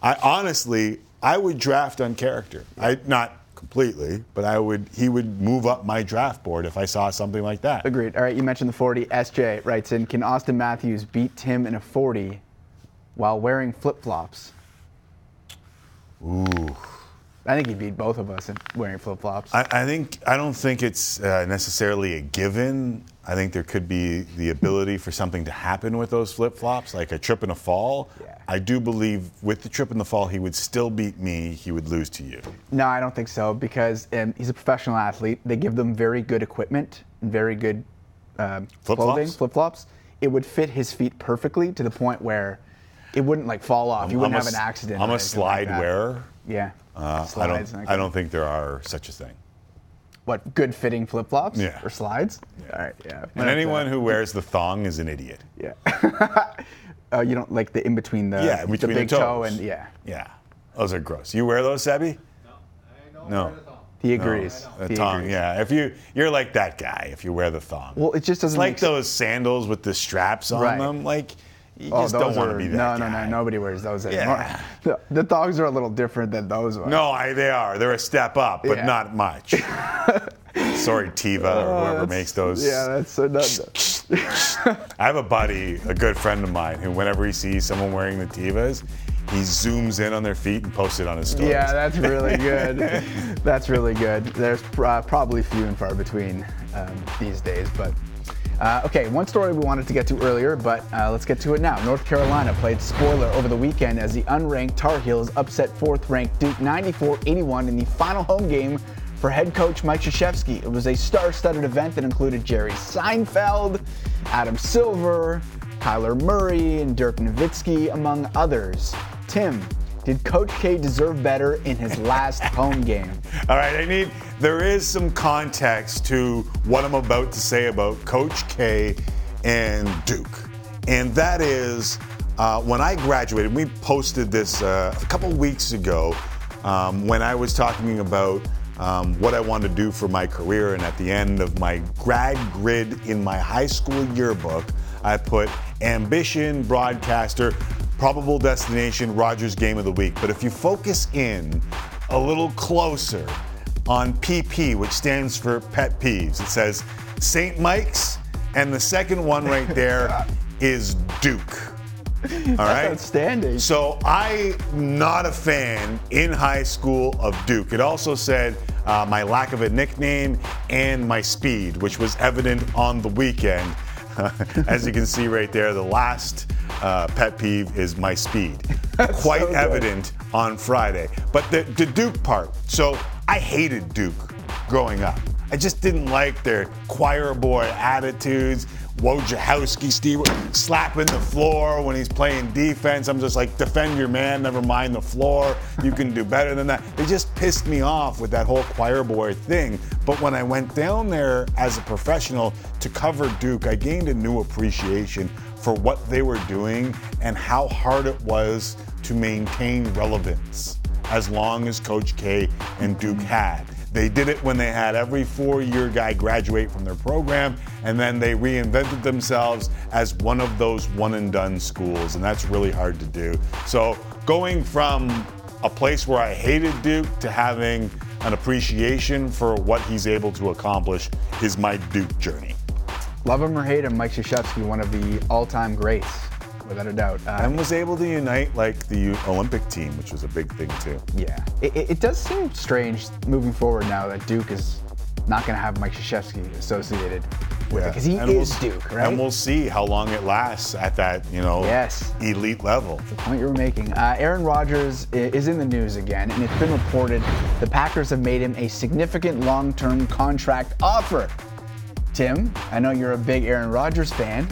I honestly, I would draft on character. I not completely, but I would. He would move up my draft board if I saw something like that. Agreed. All right, you mentioned the 40. SJ writes in Can Auston Matthews beat Tim in a 40 while wearing flip flops? Ooh. I think he beat both of us in wearing flip flops. I, I think I don't think it's uh, necessarily a given. I think there could be the ability for something to happen with those flip flops, like a trip and a fall. I do believe with the trip and the fall, he would still beat me. He would lose to you. No, I don't think so because um, he's a professional athlete. They give them very good equipment and very good um, Flip-flops? clothing, flip flops. It would fit his feet perfectly to the point where it wouldn't like fall off. you wouldn't I'm have a, an accident. I'm a anything like slide wearer. Yeah. Uh, I don't. okay. I don't think there are such a thing. What good fitting flip flops? Yeah. Or slides? All right. Yeah. And anyone who wears the thong is an idiot. Yeah. uh, you don't like the in between the yeah, between the big the toe and yeah. Yeah, those are gross. You wear those, Sebi? No. He No, agrees. The He thong, agrees. yeah. If you you're like that guy, if you wear the thong. Well, it just doesn't like make sense. those sandals with the straps on Right. them. Like you Oh, just don't want to be no, that no, guy. no. Nobody wears those anymore. Yeah. The, the dogs are a little different than those ones. No, I, they are. They're a step up, but Yeah. not much. Sorry, Teva or Oh, whoever makes those. Yeah, that's so nuts. I have a buddy, a good friend of mine, who whenever he sees someone wearing the Tevas, he zooms in on their feet and posts it on his stories. Yeah, that's really good. that's really good. There's uh, probably few and far between um, these days, but. Uh, okay, one story we wanted to get to earlier, but uh, let's get to it now. North Carolina played spoiler over the weekend as the unranked Tar Heels upset fourth-ranked Duke 94-81 in the final home game for head coach Mike Krzyzewski. It was a star-studded event that included Jerry Seinfeld, Adam Silver, Kyler Murray, and Dirk Nowitzki, among others. Tim, did Coach K deserve better in his last home game? All right, I need, there is some context to what I'm about to say about Coach K and Duke. And that is uh, when I graduated, we posted this uh, a couple weeks ago um, when I was talking about um, what I wanted to do for my career. And at the end of my grad grid in my high school yearbook, I put ambition, broadcaster, probable destination, Rogers game of the week. But if you focus in a little closer on PP, which stands for pet peeves, it says St. Mike's, and the second one right there is Duke. All right. outstanding. So I'm not a fan in high school of Duke. It also said uh, my lack of a nickname and my speed, which was evident on the weekend. As you can see right there, the last uh, pet peeve is my speed. Quite so evident on Friday. But the, the Duke part. So I hated Duke growing up. I just didn't like their choir boy attitudes. Wojciechowski, Steve slapping the floor when he's playing defense. I'm just like, defend your man, never mind the floor. You can do better than that. They just pissed me off with that whole choir boy thing. But when I went down there as a professional to cover Duke, I gained a new appreciation for what they were doing and how hard it was to maintain relevance as long as Coach K and Duke had. They did it when they had every four year guy graduate from their program, and then they reinvented themselves as one of those one and done schools, and that's really hard to do. So, going from a place where I hated Duke to having an appreciation for what he's able to accomplish is my Duke journey. Love him or hate him, Mike Krzyzewski, one of the all-time greats, without a doubt. Uh, And was able to unite like the Olympic team, which was a big thing too. Yeah, it, it, does seem strange moving forward now that Duke is not going to have Mike Krzyzewski associated with it because he And is we'll- Duke, right? And we'll see how long it lasts at that, you know, Yes. elite level. That's the point you were making. Uh, Aaron Rodgers is in the news again, and it's been reported the Packers have made him a significant long-term contract offer. Tim, I know you're a big Aaron Rodgers fan,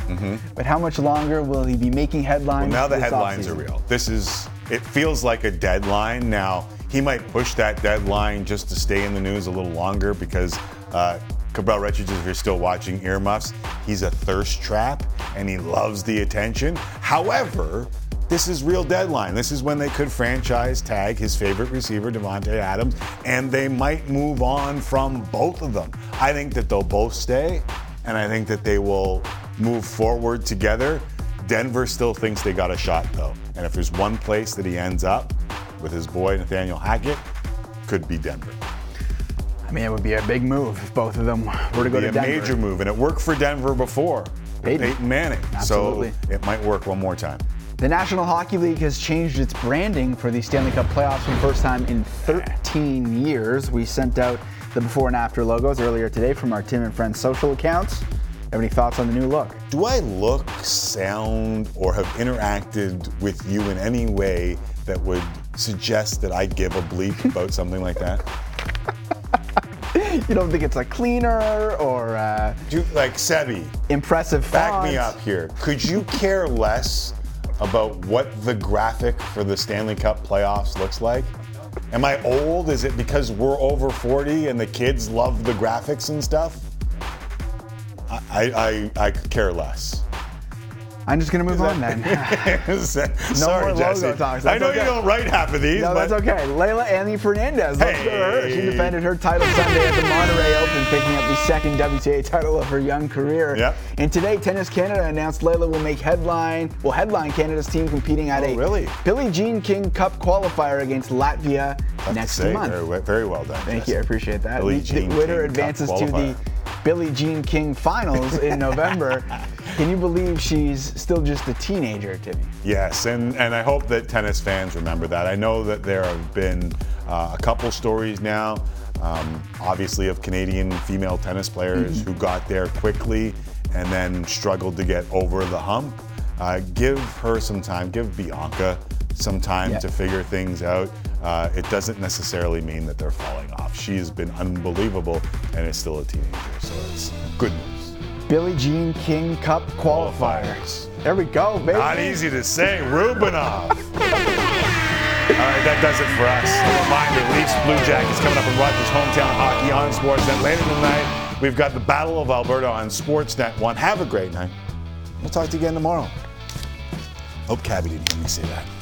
but how much longer will he be making Mm-hmm. Well, headlines? now the headlines are real. This is, it feels like a deadline. Now, he might push that deadline just to stay in the news a little longer because uh, Cabral Richards, if you're still watching Earmuffs, he's a thirst trap and he loves the attention. However, this is real deadline. This is when they could franchise tag his favorite receiver, Davante Adams, and they might move on from both of them. I think that they'll both stay, and I think that they will move forward together. Denver still thinks they got a shot, though. And if there's one place that he ends up with his boy Nathaniel Hackett, could be Denver. I mean, it would be a big move if both of them were to go to a Denver. A major move, and it worked for Denver before. Peyton. Peyton Manning. Absolutely. So it might work one more time. The National Hockey League has changed its branding for the Stanley Cup playoffs for the first time in 13 years. We sent out the before and after logos earlier today from our Tim and Friends social accounts. Have any thoughts on the new look? Do I look, sound, or have interacted with you in any way that would suggest that I give a bleep about something like that? You don't think it's a cleaner or uh, Do like Sebi, impressive back me up here. Could you care less about what the graphic for the Stanley Cup playoffs looks like? Am I old? Is it because we're over 40 and the kids love the graphics and stuff? I, I, I could care less. I'm just gonna move on then. Sorry, more Jesse. logo talks. I know okay. you don't write half of these, No, but that's okay. Leylah Annie Fernandez. Let's go her. She defended her title Sunday at the Monterrey Open, picking up the second WTA title of her young career. Yep. And today, Tennis Canada announced Leylah will make headline, will headline Canada's team competing at Oh, a really? Billie Jean King Cup qualifier against Latvia to next month. Very, very well done. Thank Jesse. you. I appreciate that. Billie the, the winner King advances to the. Billie Jean King finals in November. Can you believe she's still just a teenager, Timmy? Yes, and, and I hope that tennis fans remember that. I know that there have been uh, a couple stories now, um, obviously, of Canadian female tennis players Mm-hmm. who got there quickly and then struggled to get over the hump. Uh, give her some time, give Bianca some time Yeah. to figure things out. Uh, it doesn't necessarily mean that they're falling off. She's been unbelievable and is still a teenager, so it's good news. Billie Jean King Cup qualifiers. There we go, baby. Not easy to say, Rubinov. All right, that does it for us. A reminder, Leafs Blue Jackets coming up in Rogers Hometown Hockey on Sportsnet. Later tonight, we've got the Battle of Alberta on Sportsnet 1. Have a great night. We'll talk to you again tomorrow. Hope Cabbie didn't hear me say that.